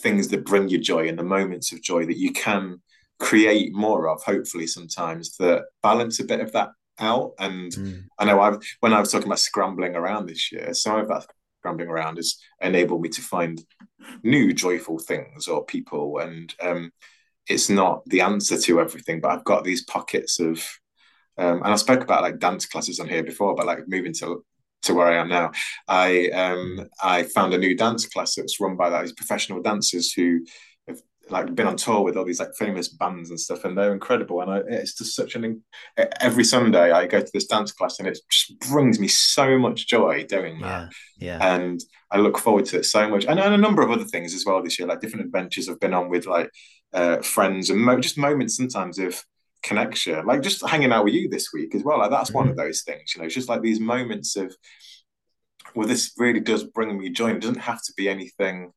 things that bring you joy and the moments of joy that you can create more of, hopefully sometimes that balance a bit of that out. And mm. I know I've when I was talking about scrambling around this year, some of that scrambling around has enabled me to find new joyful things or people and um it's not the answer to everything, but I've got these pockets of, um, and I spoke about like dance classes on here before, but like moving to to where I am now, I um I found a new dance class that's run by like, these professional dancers who have like been on tour with all these like famous bands and stuff, and they're incredible. And I, it's just such an every Sunday I go to this dance class, and it just brings me so much joy doing that. Yeah, yeah. And I look forward to it so much, and, and a number of other things as well this year, like different adventures I've been on with like uh, friends and mo- just moments sometimes of connection, like just hanging out with you this week as well. Like that's mm-hmm. one of mm-hmm. those things, you know, it's just like these moments of, well, this really does bring me joy. It doesn't have to be anything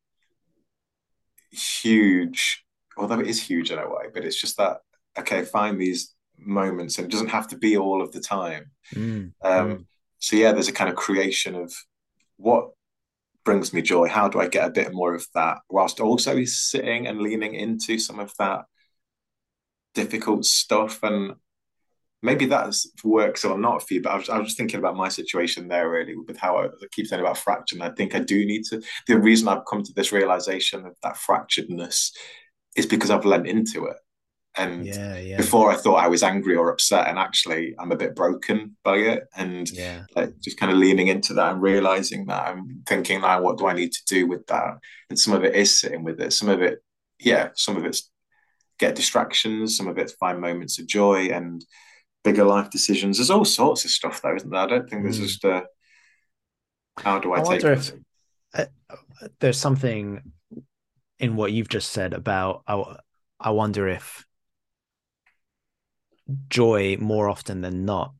huge, although it is huge in a way, but it's just that, okay, find these moments and it doesn't have to be all of the time. Mm. Um, so yeah, there's a kind of creation of what brings me joy? How do I get a bit more of that whilst also sitting and leaning into some of that difficult stuff? And maybe that works or not for you, but I was, I was just thinking about my situation there really with how I, I keep saying about fracture. And I think I do need to, the reason I've come to this realization of that fracturedness is because I've lent into it. And yeah, yeah. before I thought I was angry or upset, and actually I'm a bit broken by it. And yeah. like just kind of leaning into that and realizing that I'm thinking now, what do I need to do with that? And some of it is sitting with it. Some of it, yeah, some of it's get distractions, some of it's find moments of joy and bigger life decisions. There's all sorts of stuff though, isn't there? I don't think there's mm. just a how do I, I take it? If, uh, there's something in what you've just said about I, I wonder if joy more often than not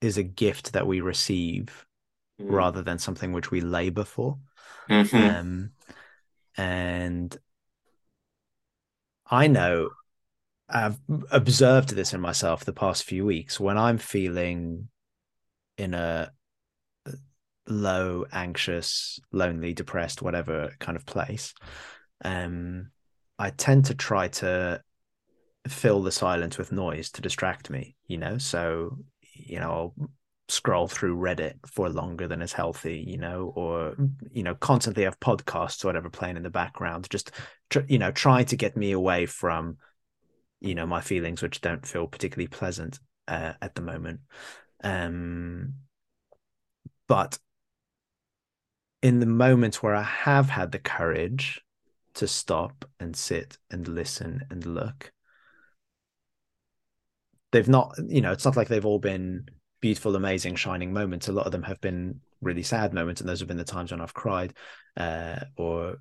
is a gift that we receive mm. rather than something which we labor for. Mm-hmm. Um, and I know I've observed this in myself the past few weeks when I'm feeling in a low, anxious, lonely, depressed, whatever kind of place. Um, I tend to try to fill the silence with noise to distract me, you know? So, you know, I'll scroll through Reddit for longer than is healthy, you know, or, you know, constantly have podcasts or whatever playing in the background, just, tr- you know, trying to get me away from, you know, my feelings, which don't feel particularly pleasant uh, at the moment. Um, but in the moments where I have had the courage to stop and sit and listen and look, they've not, you know, it's not like they've all been beautiful, amazing, shining moments. A lot of them have been really sad moments, and those have been the times when I've cried uh, or,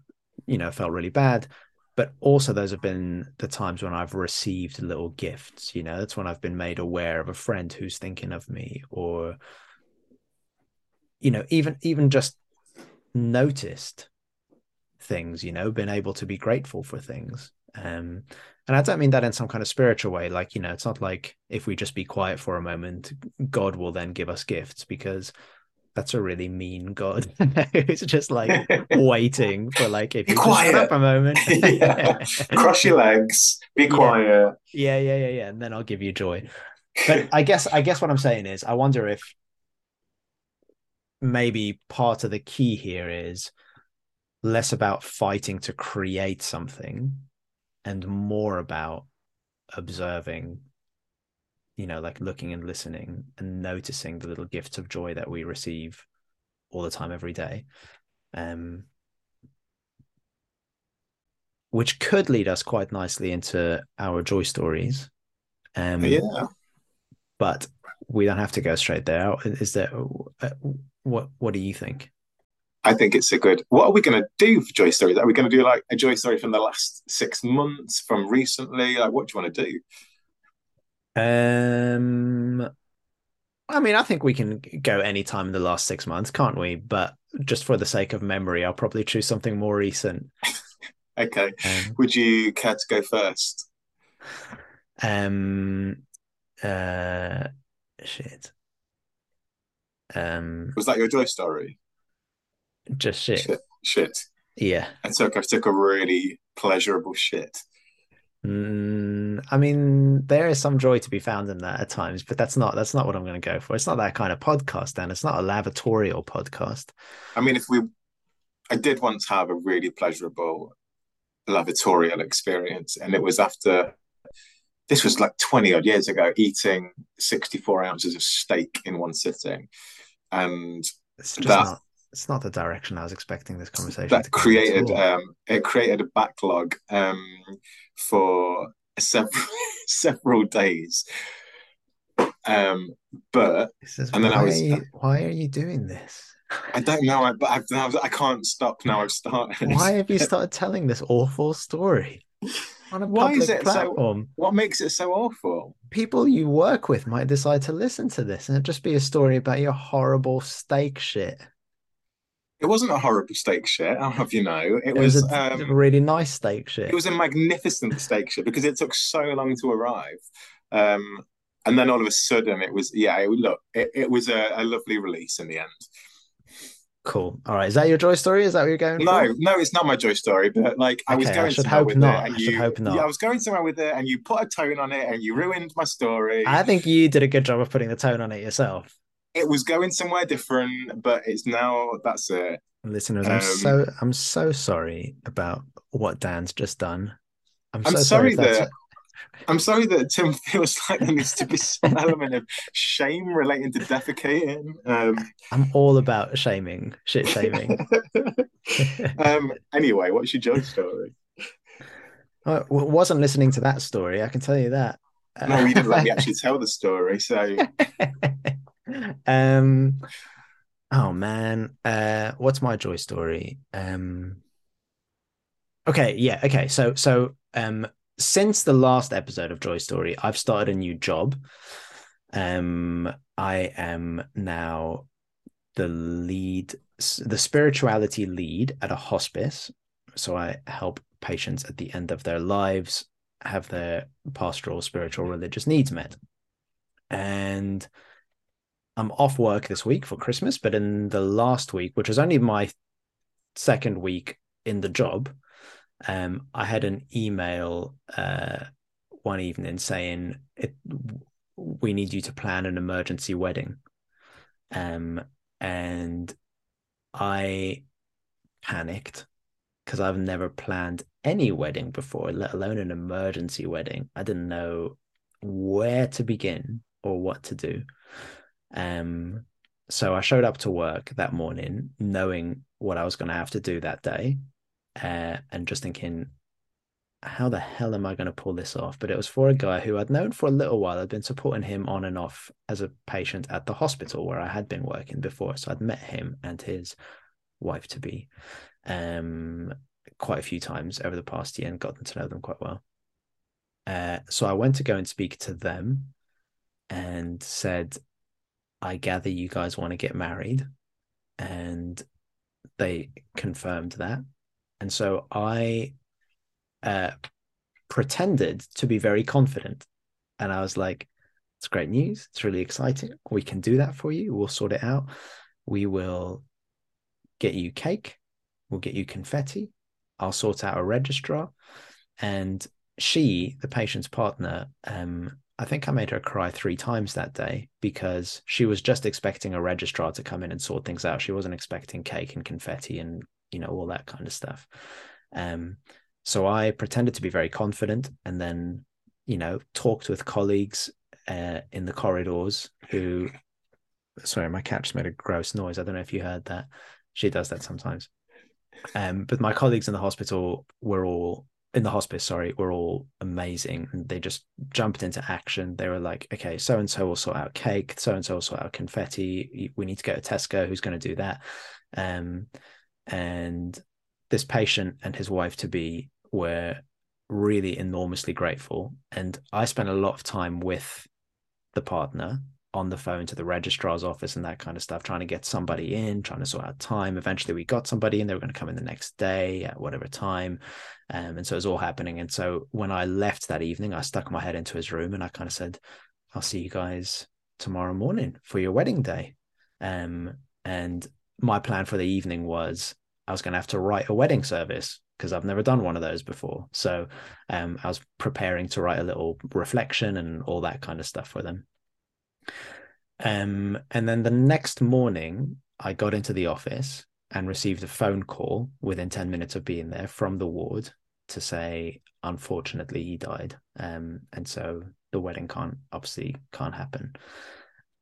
you know, felt really bad. But also, those have been the times when I've received little gifts. You know, that's when I've been made aware of a friend who's thinking of me, or, you know, even even just noticed things. You know, been able to be grateful for things. Um, and I don't mean that in some kind of spiritual way. Like, you know, it's not like if we just be quiet for a moment, God will then give us gifts because that's a really mean God. it's just like waiting for like if Be you just quiet. stop a moment. Yeah. Cross your legs. Be Yeah. quiet. yeah, yeah, yeah, yeah. And then I'll give you joy. But I guess I guess what I'm saying is I wonder if maybe part of the key here is less about fighting to create something and more about observing you know like looking and listening and noticing the little gifts of joy that we receive all the time every day um which could lead us quite nicely into our joy stories um yeah. but we don't have to go straight there is there uh, what what do you think I think it's a good. What are we going to do for joy stories? Are we going to do like a joy story from the last six months, from recently? Like, what do you want to do? Um, I mean, I think we can go any time in the last six months, can't we? But just for the sake of memory, I'll probably choose something more recent. Okay. Um, Would you care to go first? um, uh, shit. Um, Was that your joy story? Just shit. Shit. Shit. Yeah. I took I took a really pleasurable shit. Mm, I mean, there is some joy to be found in that at times, but that's not that's not what I'm going to go for. It's not that kind of podcast, and it's not a lavatorial podcast. I mean, if we, I did once have a really pleasurable lavatorial experience, and it was after. This was like 20 odd years ago, eating 64 ounces of steak in one sitting. And It's just That- not. It's not the direction I was expecting this conversation. that to go at created um it created a backlog um for several several days um but and then I why was- are you, why are you doing this? i don't know I, but I've, I've, i can't stop now i've started Why have you started telling this awful story on a Why public is it so- platform? what makes it so awful People you work with might decide to listen to this and it'd just be a story about your horrible steak shit. It wasn't a horrible steak shit i'll have you know it, It was, was, a, um a really nice steak shit. it was a magnificent steak shit because it took so long to arrive um and then all of a sudden it was yeah it, look it, it was a, a lovely release in the end cool. All right. Is that your joy story? Is that what you're going No, for? no, it's not my joy story. But like, I was Okay, I going should somewhere hope with not. it, and I should you, hope not. Yeah, I was going somewhere with it, and you put a tone on it, and you ruined my story. I think you did a good job of putting the tone on it yourself. It was going somewhere different, but it's now that's it. Listeners, I'm Um, so I'm so sorry about what Dan's just done. I'm, I'm so sorry that's- that- I'm sorry that Tim feels like there needs to be some element of shame relating to defecating. Um, I'm all about shaming, shit shaming. um, anyway, what's your joke story? I wasn't listening to that story. I can tell you that. No, you didn't let me actually tell the story. So um. Oh man. Uh, what's my joy story? Um. Okay. Yeah. Okay. So so um. Since the last episode of Joy Story, I've started a new job. Um. I am now the lead, the spirituality lead at a hospice. So I help patients at the end of their lives have their pastoral, spiritual, religious needs met. And I'm off work this week for Christmas, but in the last week, which was only my second week in the job, um, I had an email uh, one evening saying it, we need you to plan an emergency wedding. Um, and I panicked because I've never planned any wedding before, let alone an emergency wedding. I didn't know where to begin or what to do. Um, so I showed up to work that morning knowing what I was going to have to do that day, uh, and just thinking, how the hell am I going to pull this off? But it was for a guy who I'd known for a little while. I'd been supporting him on and off as a patient at the hospital where I had been working before. So I'd met him and his wife to be um, quite a few times over the past year and gotten to know them quite well. Uh, so I went to go and speak to them and said, I gather you guys want to get married. And they confirmed that. And so I uh, pretended to be very confident. And I was like, it's great news. It's really exciting. We can do that for you. We'll sort it out. We will get you cake. We'll get you confetti. I'll sort out a registrar. And she, the patient's partner, um, I think I made her cry three times that day because she was just expecting a registrar to come in and sort things out. She wasn't expecting cake and confetti and you know all that kind of stuff. Um, so I pretended to be very confident and then, you know, talked with colleagues uh, in the corridors who, sorry, my cat just made a gross noise. I don't know if you heard that. She does that sometimes. Um, but my colleagues in the hospital were all in the hospice, sorry, were all amazing. And they just jumped into action. They were like, okay, so and so will sort out cake, so and so will sort out confetti. We need to go to Tesco. Who's going to do that? Um, and this patient and his wife to be were really enormously grateful. And I spent a lot of time with the partner on the phone to the registrar's office and that kind of stuff, trying to get somebody in, trying to sort out time. Eventually, we got somebody in. They were going to come in the next day at whatever time. Um, and so it was all happening. And so when I left that evening, I stuck my head into his room and I kind of said, I'll see you guys tomorrow morning for your wedding day. Um, and my plan for the evening was I was going to have to write a wedding service because I've never done one of those before. So um, I was preparing to write a little reflection and all that kind of stuff for them. Um, and then the next morning, I got into the office and received a phone call within 10 minutes of being there from the ward to say, unfortunately, he died. Um, and so the wedding can't obviously can't happen.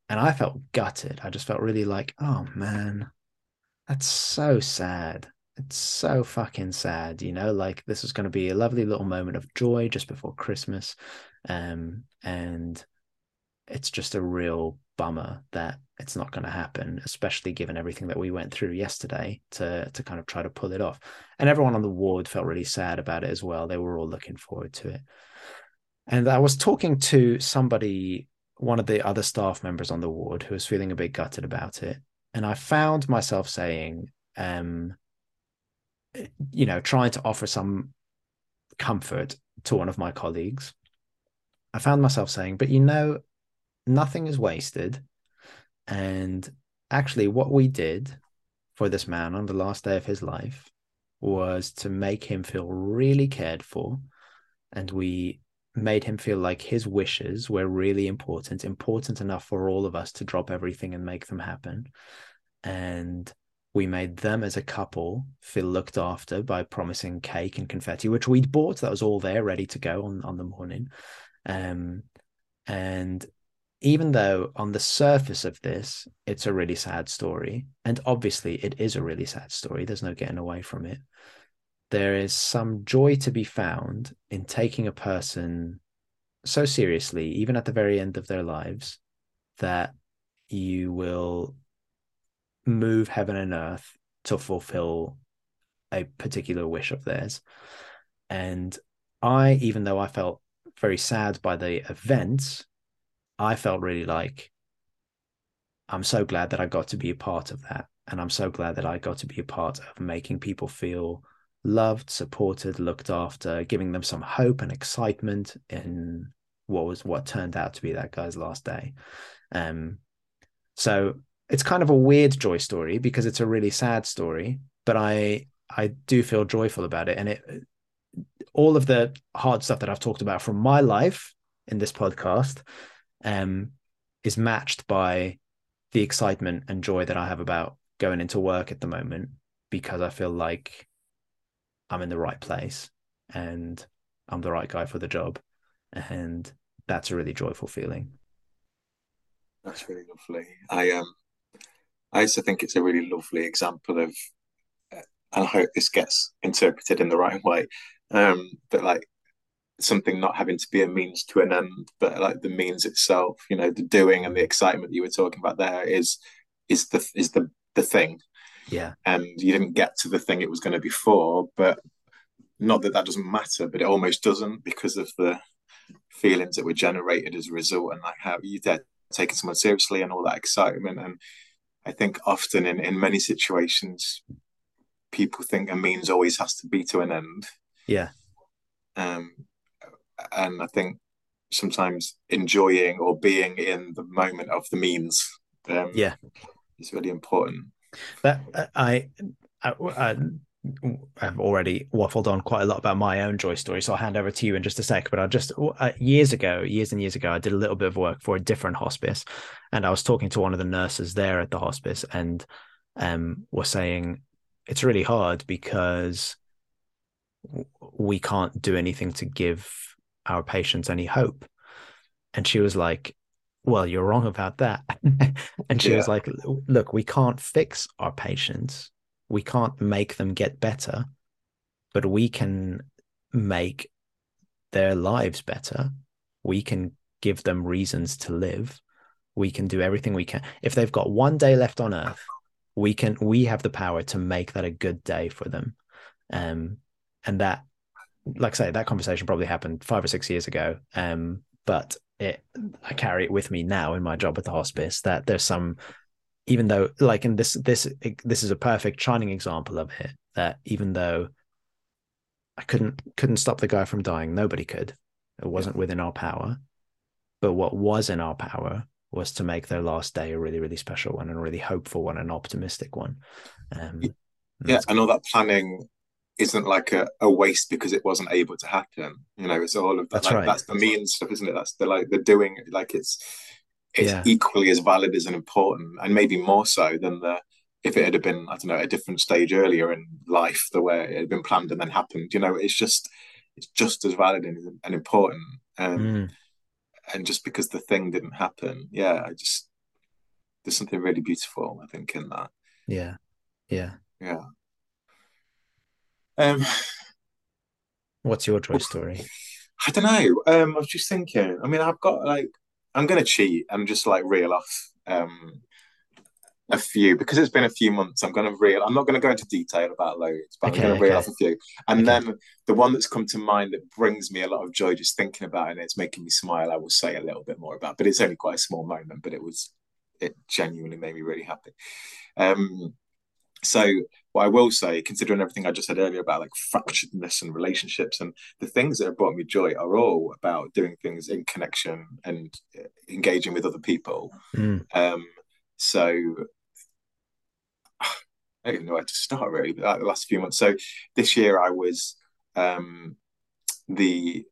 And I felt gutted. I just felt really like, oh man, that's so sad. It's so fucking sad, you know, like this is going to be a lovely little moment of joy just before Christmas. Um, and it's just a real bummer that it's not going to happen, especially given everything that we went through yesterday to to kind of try to pull it off. And everyone on the ward felt really sad about it as well. They were all looking forward to it. And I was talking to somebody, one of the other staff members on the ward, who was feeling a bit gutted about it and I found myself saying, um, you know, trying to offer some comfort to one of my colleagues. I found myself saying, but you know, nothing is wasted. And actually, what we did for this man on the last day of his life was to make him feel really cared for. And we made him feel like his wishes were really important, important enough for all of us to drop everything and make them happen and we made them as a couple feel looked after by promising cake and confetti, which we'd bought. That was all there, ready to go on on the morning. Um, and even though on the surface of this, it's a really sad story, and obviously it is a really sad story. There's no getting away from it. There is some joy to be found in taking a person so seriously, even at the very end of their lives, that you will move heaven and earth to fulfill a particular wish of theirs. And I, even though I felt very sad by the events, I felt really like I'm so glad that I got to be a part of that. And I'm so glad that I got to be a part of making people feel loved, supported, looked after, giving them some hope and excitement in what was what turned out to be that guy's last day. Um, so it's kind of a weird joy story because it's a really sad story, but I I do feel joyful about it. And it all of the hard stuff that I've talked about from my life in this podcast um, is matched by the excitement and joy that I have about going into work at the moment because I feel like I'm in the right place and I'm the right guy for the job. And that's a really joyful feeling. That's really lovely. I um I also think it's a really lovely example of, uh, and I hope this gets interpreted in the right way, Um, but like something not having to be a means to an end, but like the means itself, you know, the doing and the excitement you were talking about there is is the is the the thing. Yeah. And you didn't get to the thing it was going to be for, but not that that doesn't matter, but it almost doesn't because of the feelings that were generated as a result and like how you did taking someone seriously and all that excitement. And I think often in, in many situations, people think a means always has to be to an end. Yeah. Um, and I think sometimes enjoying or being in the moment of the means um, yeah is really important but uh, I, I, I I've already waffled on quite a lot about my own joy story, so I'll hand over to you in just a sec. But I just uh, years ago, years and years ago, I did a little bit of work for a different hospice, and I was talking to one of the nurses there at the hospice, and um, was saying it's really hard because we can't do anything to give our patients any hope. And she was like, Well, you're wrong about that. and she yeah. was like, Look, we can't fix our patients we can't make them get better, but we can make their lives better. We can give them reasons to live. We can do everything we can. If they've got one day left on earth, we can we have the power to make that a good day for them. Um and that like I say, that conversation probably happened five or six years ago. Um, but it I carry it with me now in my job at the hospice that there's some even though like in this this this is a perfect shining example of it that even though i couldn't couldn't stop the guy from dying nobody could. It wasn't within our power. But what was in our power was to make their last day a really really special one and a really hopeful one an optimistic one. Um, yeah and all that planning isn't like a, a waste because it wasn't able to happen you know it's all of that that's like, right that's the means stuff isn't it that's the like the doing like it's it's yeah. equally as valid as and important, and maybe more so than the if it had been I don't know a different stage earlier in life, the way it had been planned and then happened. You know, it's just it's just as valid and, and important. Um, mm. And just because the thing didn't happen, yeah, I just there's something really beautiful I think in that. Yeah, yeah, yeah. Um, what's your joy story? I don't know. Um, I was just thinking. I mean, I've got like I'm going to cheat and just like reel off um, a few because it's been a few months. I'm going to reel. I'm not going to go into detail about loads, but okay, I'm going to reel off a few. And okay. then the one that's come to mind that brings me a lot of joy just thinking about it, and it's making me smile. I will say a little bit more about, but it's only quite a small moment. But it was it genuinely made me really happy. Um, so what I will say, considering everything I just said earlier about like fracturedness and relationships and the things that have brought me joy are all about doing things in connection and engaging with other people. Mm. Um, so I don't know where to start really, but like the last few months. So this year I was um, the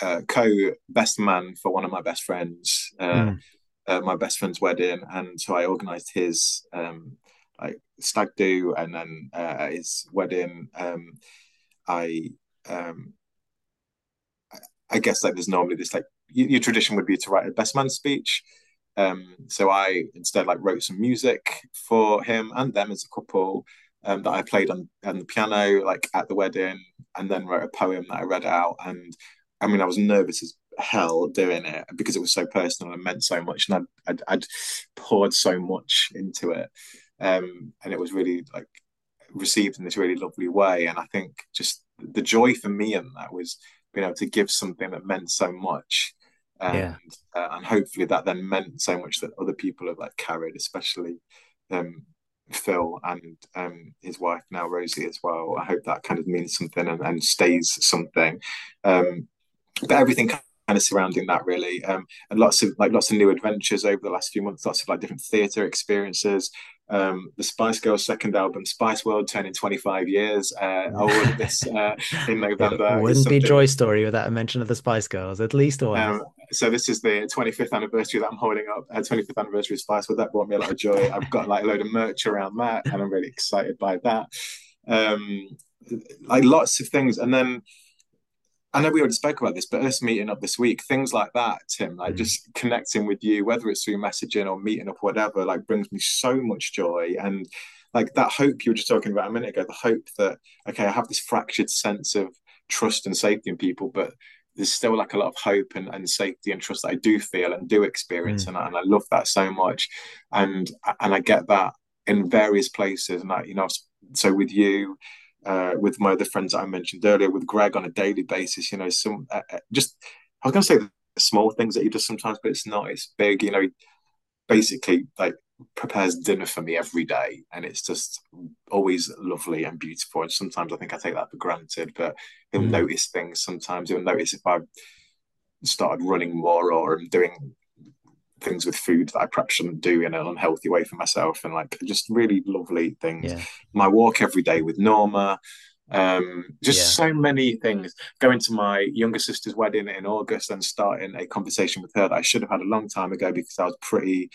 uh, co best man for one of my best friends, uh, mm. uh, my best friend's wedding, and so I organised his um, like stag do and then uh, his wedding. Um, I um, I guess like there's normally this like your tradition would be to write a best man speech. Um, so I instead like wrote some music for him and them as a couple um, that I played on, on the piano like at the wedding, and then wrote a poem that I read out. And I mean, I was nervous as hell doing it because it was so personal and meant so much, and I'd, I'd, I'd poured so much into it um, and it was really like received in this really lovely way. And I think just the joy for me in that was being able to give something that meant so much. And, yeah. uh, and hopefully that then meant so much that other people have like carried, especially um, Phil and um, his wife now Rosie as well. I hope that kind of means something and, and stays something. Um, but everything kind of surrounding that really, um, and lots of like lots of new adventures over the last few months. Lots of like different theatre experiences um, the Spice Girls' second album, Spice World, turning 25 years uh, old this uh, in November. It wouldn't be Joy Story without a mention of the Spice Girls, at least one. Um, so this is the 25th anniversary that I'm holding up. Uh, 25th anniversary of Spice World. That brought me a lot of joy. I've got like a load of merch around that, and I'm really excited by that. Um, like lots of things, and then I know we already spoke about this, but us meeting up this week, things like that, Tim, like mm. just connecting with you, whether it's through messaging or meeting up, whatever, like brings me so much joy. And like that hope you were just talking about a minute ago, the hope that, okay, I have this fractured sense of trust and safety in people, but there's still like a lot of hope and, and safety and trust that I do feel and do experience, mm. and, I, and I love that so much, and and I get that in various places, and I, you know, so with you, uh, with my other friends that I mentioned earlier, with Greg on a daily basis, you know, some uh, uh just I was going to say small things that he does sometimes, but it's not. It's big, you know. Basically, like prepares dinner for me every day, and it's just always lovely and beautiful. And sometimes I think I take that for granted, but he'll mm. notice things. Sometimes he'll notice if I've started running more or I'm doing things with food that I perhaps shouldn't do in an unhealthy way for myself, and like just really lovely things. Yeah. My walk every day with Norma, um, just yeah. so many things. Going to my younger sister's wedding in August and starting a conversation with her that I should have had a long time ago because I was pretty.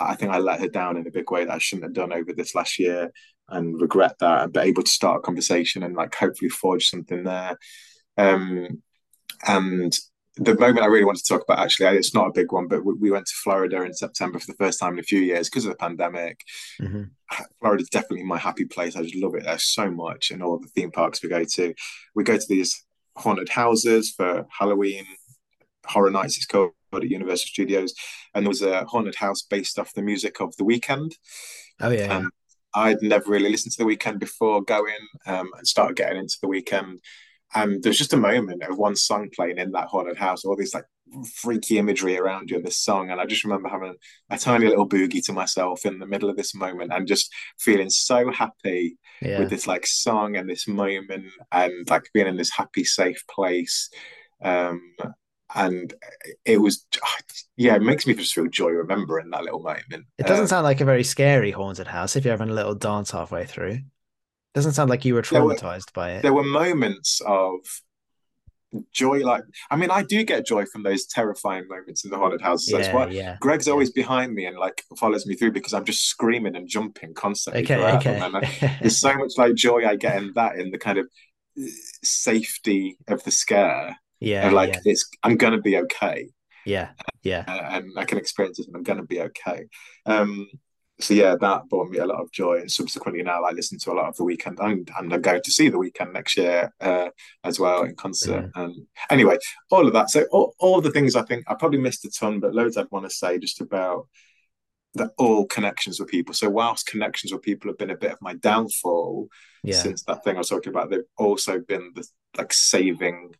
I think I let her down in a big way that I shouldn't have done over this last year, and regret that. And be able to start a conversation and like hopefully forge something there. Um, and the moment I really want to talk about, actually, it's not a big one, but we, we went to Florida in September for the first time in a few years because of the pandemic. Mm-hmm. Florida is definitely my happy place. I just love it there so much, and all the theme parks we go to. We go to these haunted houses for Halloween, Horror Nights. It's called at Universal Studios, and there was a haunted house based off the music of The Weeknd. Oh yeah. Um, I'd never really listened to The Weeknd before going um, and started getting into The Weeknd and there's just a moment of one song playing in that haunted house, all this like freaky imagery around you in this song. And I just remember having a tiny little boogie to myself in the middle of this moment and just feeling so happy yeah. with this like song and this moment and like being in this happy, safe place. Um, and it was yeah it makes me just feel joy remembering that little moment it doesn't um, sound like a very scary haunted house if you're having a little dance halfway through doesn't sound like you were traumatized were, by it. There were moments of joy like i mean i do get joy from those terrifying moments in the haunted houses yeah, that's why yeah, greg's yeah. always behind me and like follows me through because i'm just screaming and jumping constantly okay, okay. and there's so much like joy i get in that in the kind of uh, safety of the scare yeah like it's i'm gonna be okay yeah yeah uh, and i can experience it and i'm gonna be okay um so yeah, that brought me a lot of joy, and subsequently now I listen to a lot of the Weeknd, and, and I'm going to see the Weeknd next year uh, as well in concert. And anyway, all of that. So all, all the things I think I probably missed a ton, but loads I'd want to say just about that all connections with people. So whilst connections with people have been a bit of my downfall yeah. since that thing I was talking about, they've also been the like saving.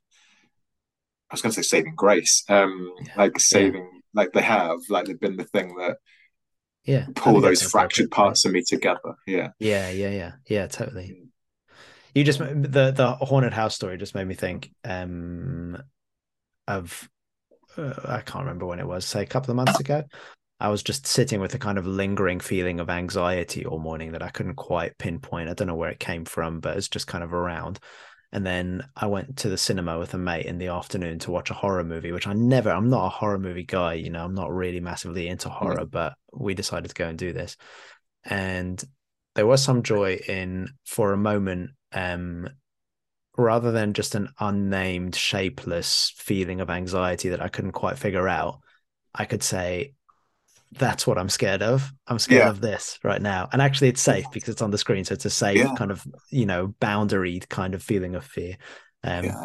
I was going to say saving grace, um, yeah. like saving, like they have, like they've been the thing that yeah pull those fractured parts of me together. Yeah. Yeah yeah yeah. Yeah totally. You just the the haunted house story just made me think um of uh, i can't remember when it was say a couple of months ago. I was just sitting with a kind of lingering feeling of anxiety all morning that i couldn't quite pinpoint. I don't know where it came from but it's just kind of around and then I went to the cinema with a mate in the afternoon to watch a horror movie, which I never, I'm not a horror movie guy, you know, I'm not really massively into horror, mm. but we decided to go and do this. And there was some joy in, for a moment, um, rather than just an unnamed, shapeless feeling of anxiety that I couldn't quite figure out, I could say, that's what I'm scared of. I'm scared yeah. of this right now. And actually it's safe because it's on the screen. So it's a safe yeah. kind of, you know, boundary kind of feeling of fear. Um yeah.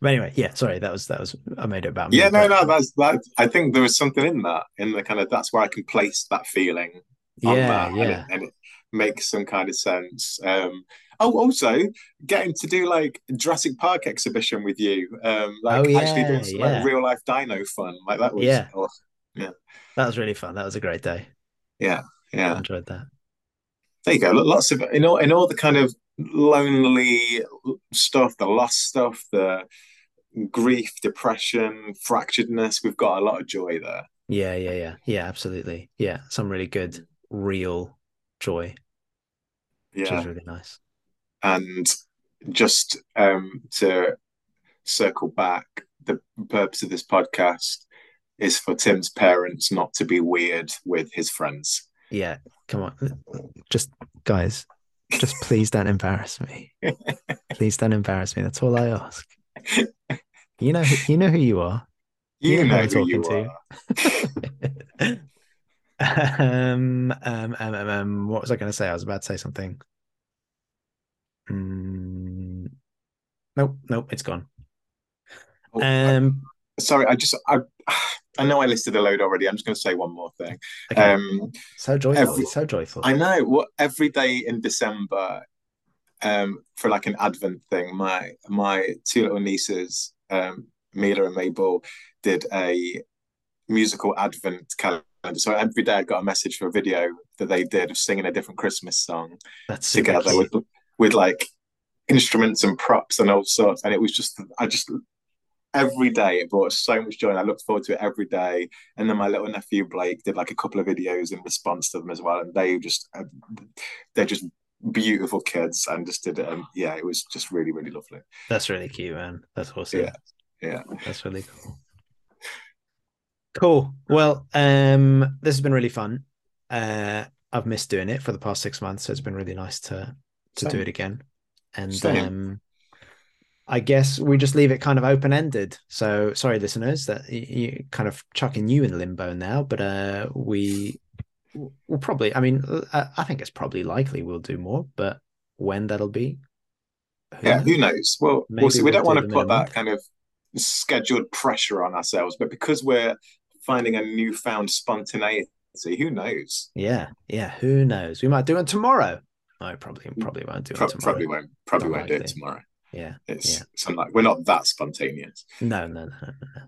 but anyway, yeah, sorry, that was that was I made it about me. Yeah, no, no, that's that I think there was something in that, in the kind of that's where I can place that feeling yeah, that, yeah. And it, and it makes some kind of sense. Um Oh, also getting to do like Jurassic Park exhibition with you, um, like oh, yeah, actually doing some yeah. like real life dino fun, like that was yeah. awesome. Yeah. That was really fun. That was a great day. Yeah. Yeah. I enjoyed that. There you go. Lots of in all in all the kind of lonely stuff, the lost stuff, the grief, depression, fracturedness. We've got a lot of joy there. Yeah, yeah, yeah. Yeah, absolutely. Yeah. Some really good real joy. Yeah. Which is really nice. And just um to circle back, the purpose of this podcast is for Tim's parents not to be weird with his friends. Yeah, come on. Just guys, just please don't embarrass me. please don't embarrass me. That's all I ask. You know you know who you are. You, you know, know who you to. um, um, um, um, um, what was I going to say? I was about to say something. Mm, Nope, nope, it's gone. Oh, Um, Sorry, I just I I know I listed a load already. I'm just going to say one more thing. okay. Um, so joyful, every- so joyful. I know what every day in December, um, for like an Advent thing, my my two little nieces, um, Mila and Mabel, did a musical Advent calendar. So every day I got a message for a video that they did of singing a different Christmas song That's together with with like instruments and props and all sorts. And it was just I just every day it brought so much joy and I looked forward to it every day. And then my little nephew Blake did like a couple of videos in response to them as well. And they just uh, they're just beautiful kids and just did it. And yeah, it was just really, really lovely. That's really cute, man. That's awesome. Yeah. Yeah. That's really cool. Cool. Well, um, this has been really fun. Uh, I've missed doing it for the past six months, so it's been really nice to to do it again. And Same. um, I guess we just leave it kind of open ended. So sorry, listeners, that you kind of chucking you in limbo now, but uh, we will probably. I mean, I, I think it's probably likely we'll do more, but when that'll be, who Yeah, knows? who knows? Well, we'll see. We we'll don't want do to them in a put that kind of scheduled pressure on ourselves, but because we're finding a newfound spontaneity, who knows? Yeah, yeah. Who knows? We might do it tomorrow. No, probably, probably won't do it Pro- tomorrow. probably won't. Probably Not won't do it tomorrow. Yeah. It's Yeah. something like we're not that spontaneous. No, no, no, no, no.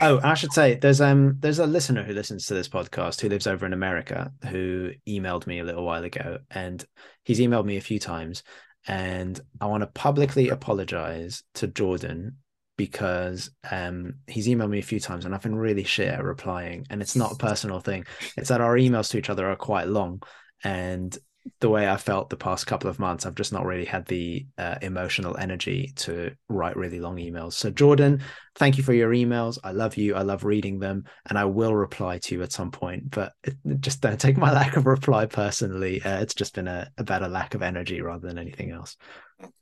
Oh, I should say there's um there's a listener who listens to this podcast who lives over in America who emailed me a little while ago and he's emailed me a few times and I want to publicly apologize to Jordan because um he's emailed me a few times and I've been really shit at replying and it's not a personal thing. It's that our emails to each other are quite long and the way I felt the past couple of months, I've just not really had the uh, emotional energy to write really long emails. So, Jordan, thank you for your emails. I love you. I love reading them, and I will reply to you at some point. But just don't take my lack of reply personally. Uh, it's just been a about a lack of energy rather than anything else.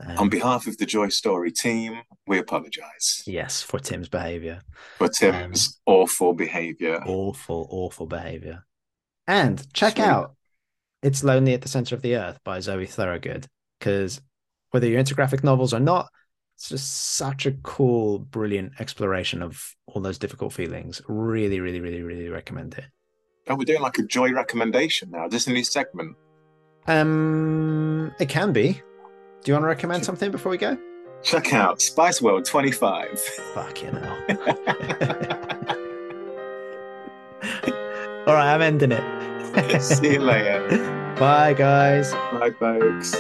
Um, On behalf of the Joy Story team, we apologise yes, for Tim's behavior, for Tim's awful behaviour. awful, awful behavior. And check Sweet. out "It's Lonely at the Center of the Earth" by Zoe Thorogood because whether you're into graphic novels or not, it's just such a cool, brilliant exploration of all those difficult feelings. Really, really, really, really recommend it. Oh, we're doing like a joy recommendation now. This is a new segment. Um, it can be. Do you want to recommend something before we go? Check out Spice World 25. Fuck you know. All right, I'm ending it. See you later. Bye, guys. Bye, folks.